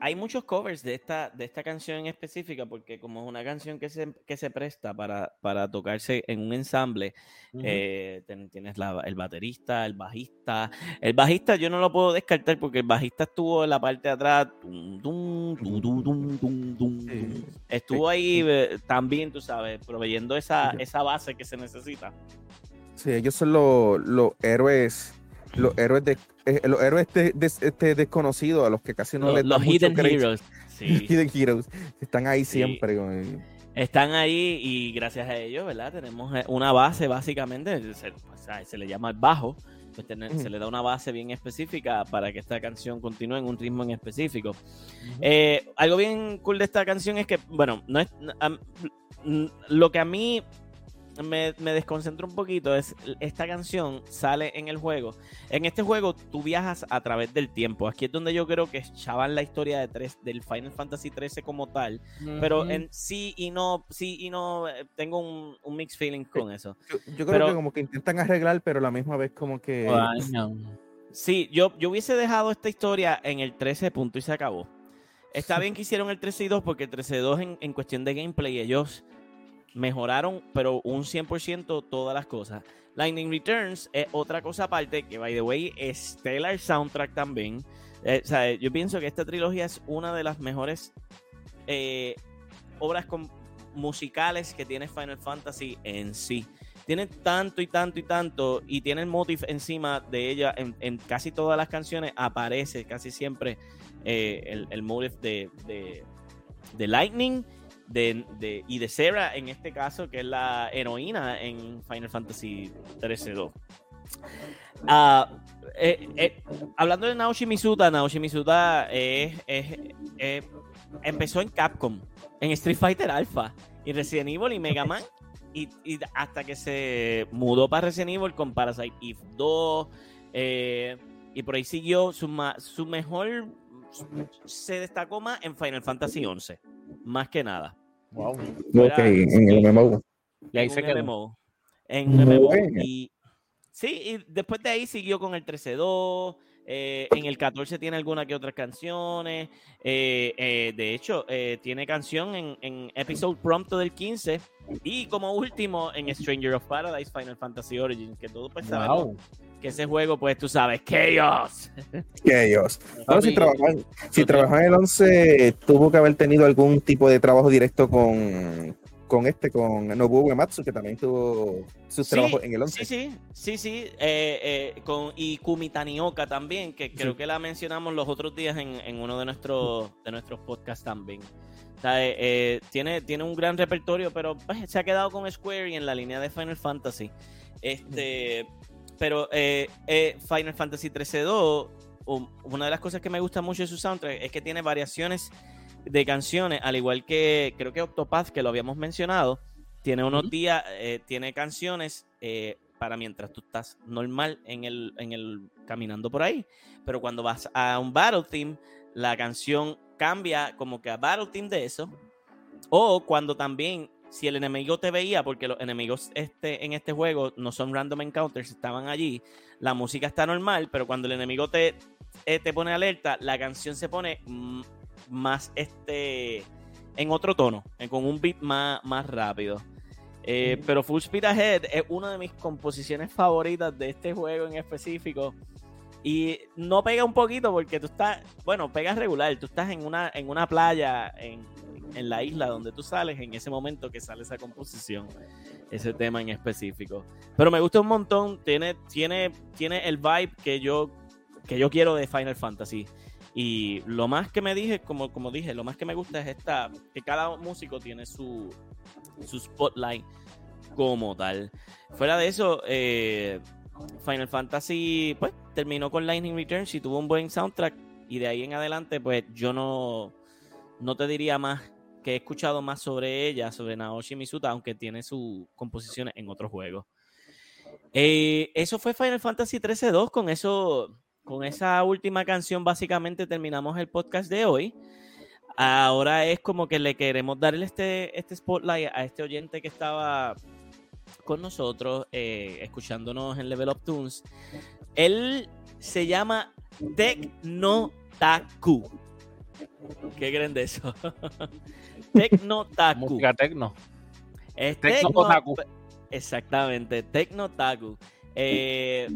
hay muchos covers de esta, de esta canción en específica, porque como es una canción que se, que se presta para, para tocarse en un ensamble, eh, tienes el baterista, el bajista. El bajista yo no lo puedo descartar porque el bajista estuvo en la parte de atrás. estuvo ahí eh, también, tú sabes, proveyendo esa, esa base que se necesita. Sí, ellos son los héroes los héroes de eh, los héroes de, este desconocidos a los que casi no les dan los hidden heroes sí. hidden heroes. Están ahí siempre están ahí y gracias a ellos verdad tenemos eh, una base básicamente se, se le llama el bajo pues se le da una base bien específica para que esta canción continúe en un ritmo en específico. Eh, algo bien cool de esta canción es que, bueno, no es lo que a mí me, me desconcentro un poquito es esta canción sale en el juego. En este juego tú viajas a través del tiempo. Aquí es donde yo creo que echaban la historia de tres, del Final Fantasy 13 como tal. Pero en sí y no, sí y no, eh, tengo un, un mixed feeling con eso. Yo, creo que como que intentan arreglar, pero a la misma vez como que... Sí, yo, yo hubiese dejado esta historia en el 13 punto y se acabó. Está bien que hicieron el 13 y 2 porque el 13 y 2 en, en cuestión de gameplay ellos mejoraron, pero un 100% todas las cosas. Lightning Returns es otra cosa aparte, que by the way, stellar soundtrack también. Eh, o sea, yo pienso que esta trilogía es una de las mejores eh, obras musicales que tiene Final Fantasy en sí. Tiene tanto y tanto y tanto, y tiene el motif encima de ella en, casi todas las canciones. Aparece casi siempre eh, el, el motif de, de, de Lightning de, y de Sarah en este caso, que es la heroína en Final Fantasy 13-2. Ah, eh, eh, hablando de Naoshi Mizuta, Naoshi Mizuta empezó en Capcom, en Street Fighter Alpha, y Resident Evil y Mega Man, y, hasta que se mudó para Resident Evil con Parasite Eve 2, eh, y por ahí siguió su, su mejor, se destacó más en Final Fantasy 11 más que nada. Wow. Ok, en el MMO. Y ahí se quedó. En MMO. Y, sí, y después de ahí siguió con el 13-2. Eh, en el 14 tiene algunas que otras canciones. Eh, eh, de hecho, tiene canción en, en Episode Prompto del 15. Y como último, en Stranger of Paradise Final Fantasy Origins, que todo pues sabemos que ese juego, pues tú sabes, Chaos. Chaos. Bueno, si trabajaba, en el 11, tuvo que haber tenido algún tipo de trabajo directo con, con este, con Nobuo Uematsu, que también tuvo sus trabajos en el 11. Sí, sí, sí, sí. Eh, eh, con, y Kumi Tanioka también, que creo que la mencionamos los otros días en, en, uno de nuestros, de nuestros podcasts también. O sea, eh, tiene, tiene un gran repertorio, pero pues, se ha quedado con Square y en la línea de Final Fantasy. Este, pero eh, eh, Final Fantasy 13-2, una de las cosas que me gusta mucho de su soundtrack es que tiene variaciones de canciones, al igual que creo que Octopath, que lo habíamos mencionado, tiene unos días, eh, tiene canciones para mientras tú estás normal en el, en el caminando por ahí. Pero cuando vas a un Battle Team, la canción cambia como que a Battle Team de eso. O cuando también si el enemigo te veía, porque los enemigos este, en este juego no son random encounters, estaban allí, la música está normal, pero cuando el enemigo te, eh, te pone alerta, la canción se pone más este en otro tono, con un beat más, más rápido. Eh, pero Full Speed Ahead es una de mis composiciones favoritas de este juego en específico. Y no pega un poquito porque tú estás, bueno, pega regular, tú estás en una, en una playa en, en la isla donde tú sales, en ese momento que sale esa composición, ese tema en específico. Pero me gusta un montón, tiene, tiene, tiene el vibe que yo, que yo quiero de Final Fantasy. Y lo más que me dije, como, como dije, lo más que me gusta es esta, que cada músico tiene su, su spotlight como tal. Fuera de eso, eh, Final Fantasy, pues, terminó con Lightning Returns y tuvo un buen soundtrack. Y de ahí en adelante, pues, yo no, no te diría más que he escuchado más sobre ella, sobre Naoshi Misuta, aunque tiene sus composiciones en otros juegos. Eh, eso fue Final Fantasy 13-2. Con eso con esa última canción básicamente terminamos el podcast de hoy. Ahora es como que le queremos darle este, este spotlight a este oyente que estaba con nosotros, eh, escuchándonos en Level Up Tunes. Él se llama Tecnotaku. ¿Qué creen de eso? Tecnotaku. Música tecno. Es Tecnotaku. Exactamente, Tecnotaku. Eh,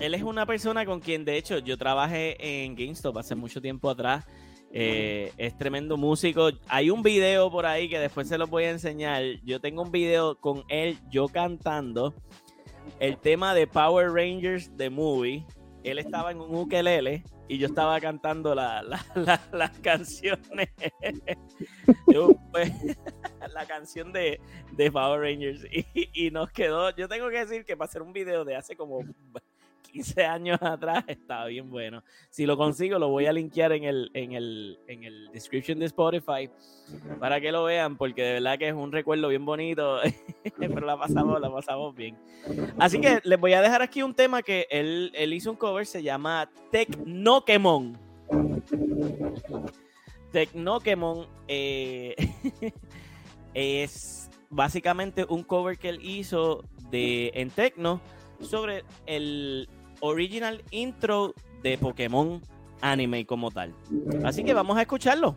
él es una persona con quien, de hecho, yo trabajé en GameStop hace mucho tiempo atrás. Eh, es tremendo músico. Hay un video por ahí que después se los voy a enseñar. Yo tengo un video con él, yo cantando el tema de Power Rangers de Movie. Él estaba en un ukelele y yo estaba cantando las canciones. Pues, la canción de, Power Rangers. Y, y, nos quedó. Yo tengo que decir que para hacer un video de hace como 15 años atrás, estaba bien bueno. Si lo consigo, lo voy a linkear en el, en el, en el description de Spotify para que lo vean, porque de verdad que es un recuerdo bien bonito, pero la pasamos, la pasamos bien. Así que les voy a dejar aquí un tema que él, él hizo un cover, se llama Tecnokemon. Tecnokemon eh, es básicamente un cover que él hizo de, en Tecno sobre el original intro de Pokémon anime como tal. Así que vamos a escucharlo.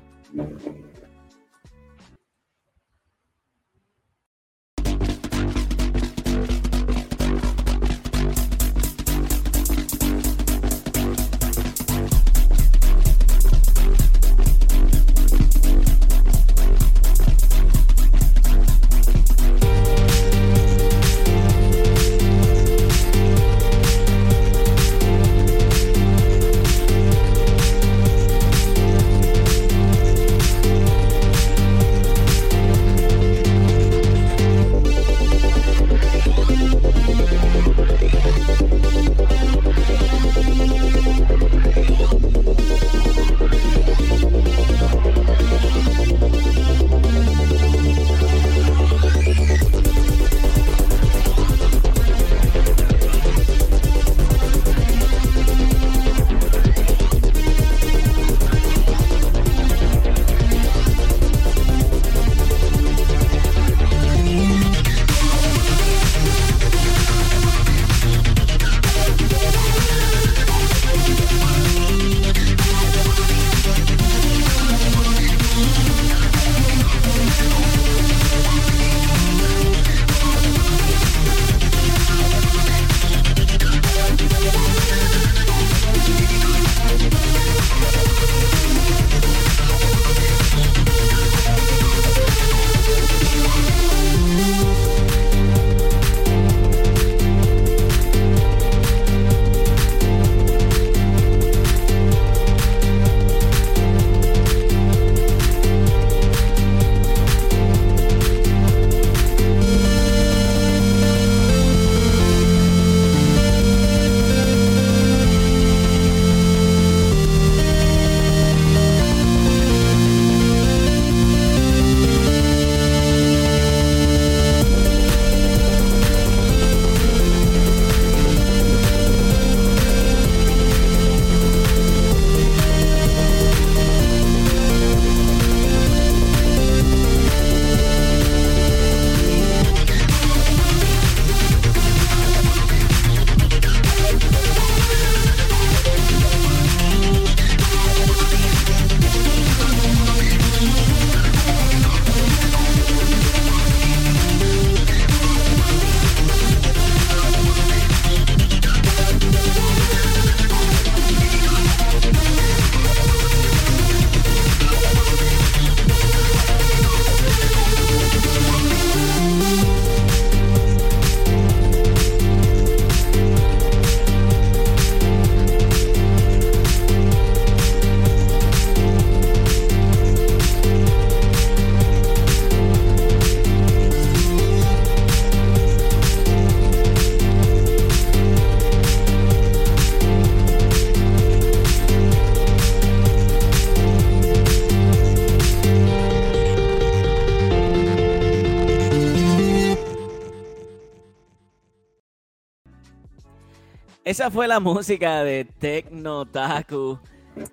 Esa fue la música de Tecno Taku.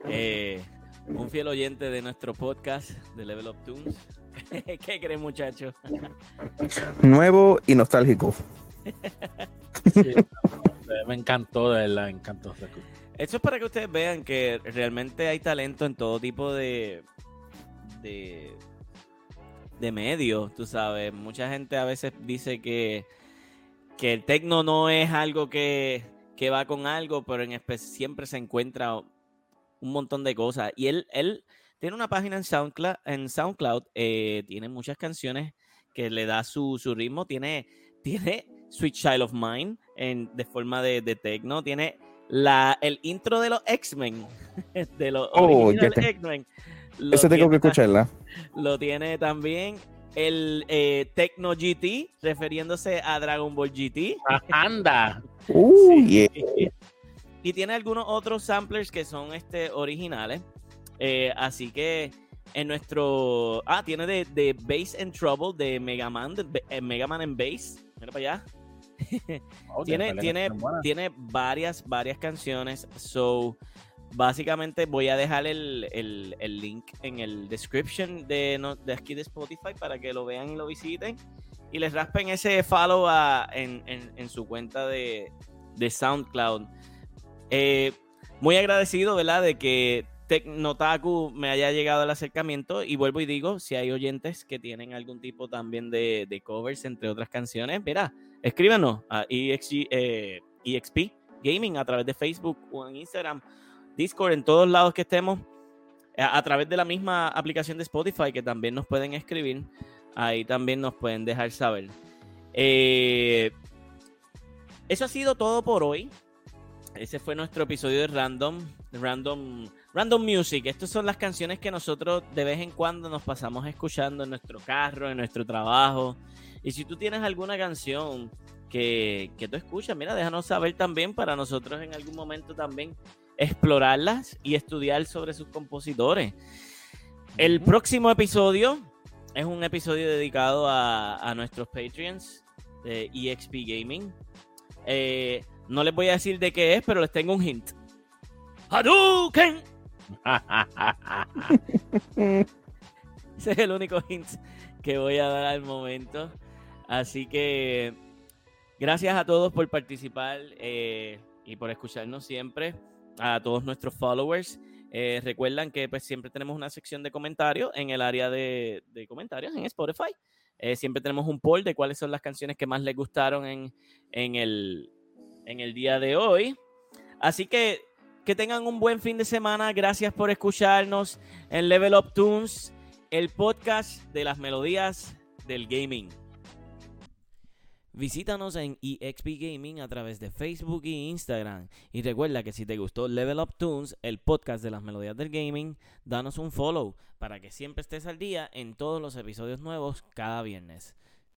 Eh, un fiel oyente de nuestro podcast de Level Up Tunes. ¿Qué creen, muchachos? Nuevo y nostálgico. me encantó, de verdad, me encantó. Esto es para que ustedes vean que realmente hay talento en todo tipo de, de, de medios, tú sabes. Mucha gente a veces dice que, que el tecno no es algo que, que va con algo, pero en siempre se encuentra un montón de cosas. Y él, él tiene una página en SoundCloud, en SoundCloud eh, tiene muchas canciones que le da su, su ritmo, tiene, tiene Sweet Child of Mine en, de forma de, de techno, tiene la, el intro de los X-Men, de los oh, X-Men. Ese tengo que escucharla. Lo tiene también el eh, Tecno GT, refiriéndose a Dragon Ball GT. Ah, anda. Uh, Y tiene algunos otros samplers que son este, originales. Eh, así que en nuestro. Ah, tiene de, de Bass and Trouble de Mega Man, de, eh, Mega Man en Bass. Mira para allá. tiene, tiene, tiene varias, varias canciones. So, básicamente voy a dejar el, el, el link en el description de, de, aquí de Spotify para que lo vean y lo visiten. Y les raspen ese follow a, en, en, en, su cuenta de, de SoundCloud. Eh, muy agradecido, ¿verdad? De que Tecnotaku me haya llegado el acercamiento y vuelvo y digo, si hay oyentes que tienen algún tipo también de, covers entre otras canciones, mira, escríbanos a EXP eh, Gaming a través de Facebook o en Instagram, Discord, en todos lados que estemos, a, través de la misma aplicación de Spotify que también nos pueden escribir, ahí también nos pueden dejar saber. Eh, eso ha sido todo por hoy. Ese fue nuestro episodio de Random, Random Random Music, estas son las canciones que nosotros de vez en cuando nos pasamos escuchando en nuestro carro, en nuestro trabajo. Y si tú tienes alguna canción que, que tú escuchas, mira, déjanos saber también para nosotros en algún momento también explorarlas y estudiar sobre sus compositores. El próximo episodio es un episodio dedicado a, a nuestros Patreons de EXP Gaming. Eh, no les voy a decir de qué es, pero les tengo un hint. Hadouken! Ese es el único hint que voy a dar al momento. Así que gracias a todos por participar eh, y por escucharnos siempre. A todos nuestros followers. Eh, recuerdan que pues siempre tenemos una sección de comentarios en el área de, comentarios en Spotify. Eh, siempre tenemos un poll de cuáles son las canciones que más les gustaron en, en, el, en el día de hoy. Así que que tengan un buen fin de semana. Gracias por escucharnos en Level Up Tunes, el podcast de las melodías del gaming. Visítanos en EXP Gaming a través de Facebook e Instagram. Y recuerda que si te gustó Level Up Tunes, el podcast de las melodías del gaming, danos un follow para que siempre estés al día en todos los episodios nuevos cada viernes.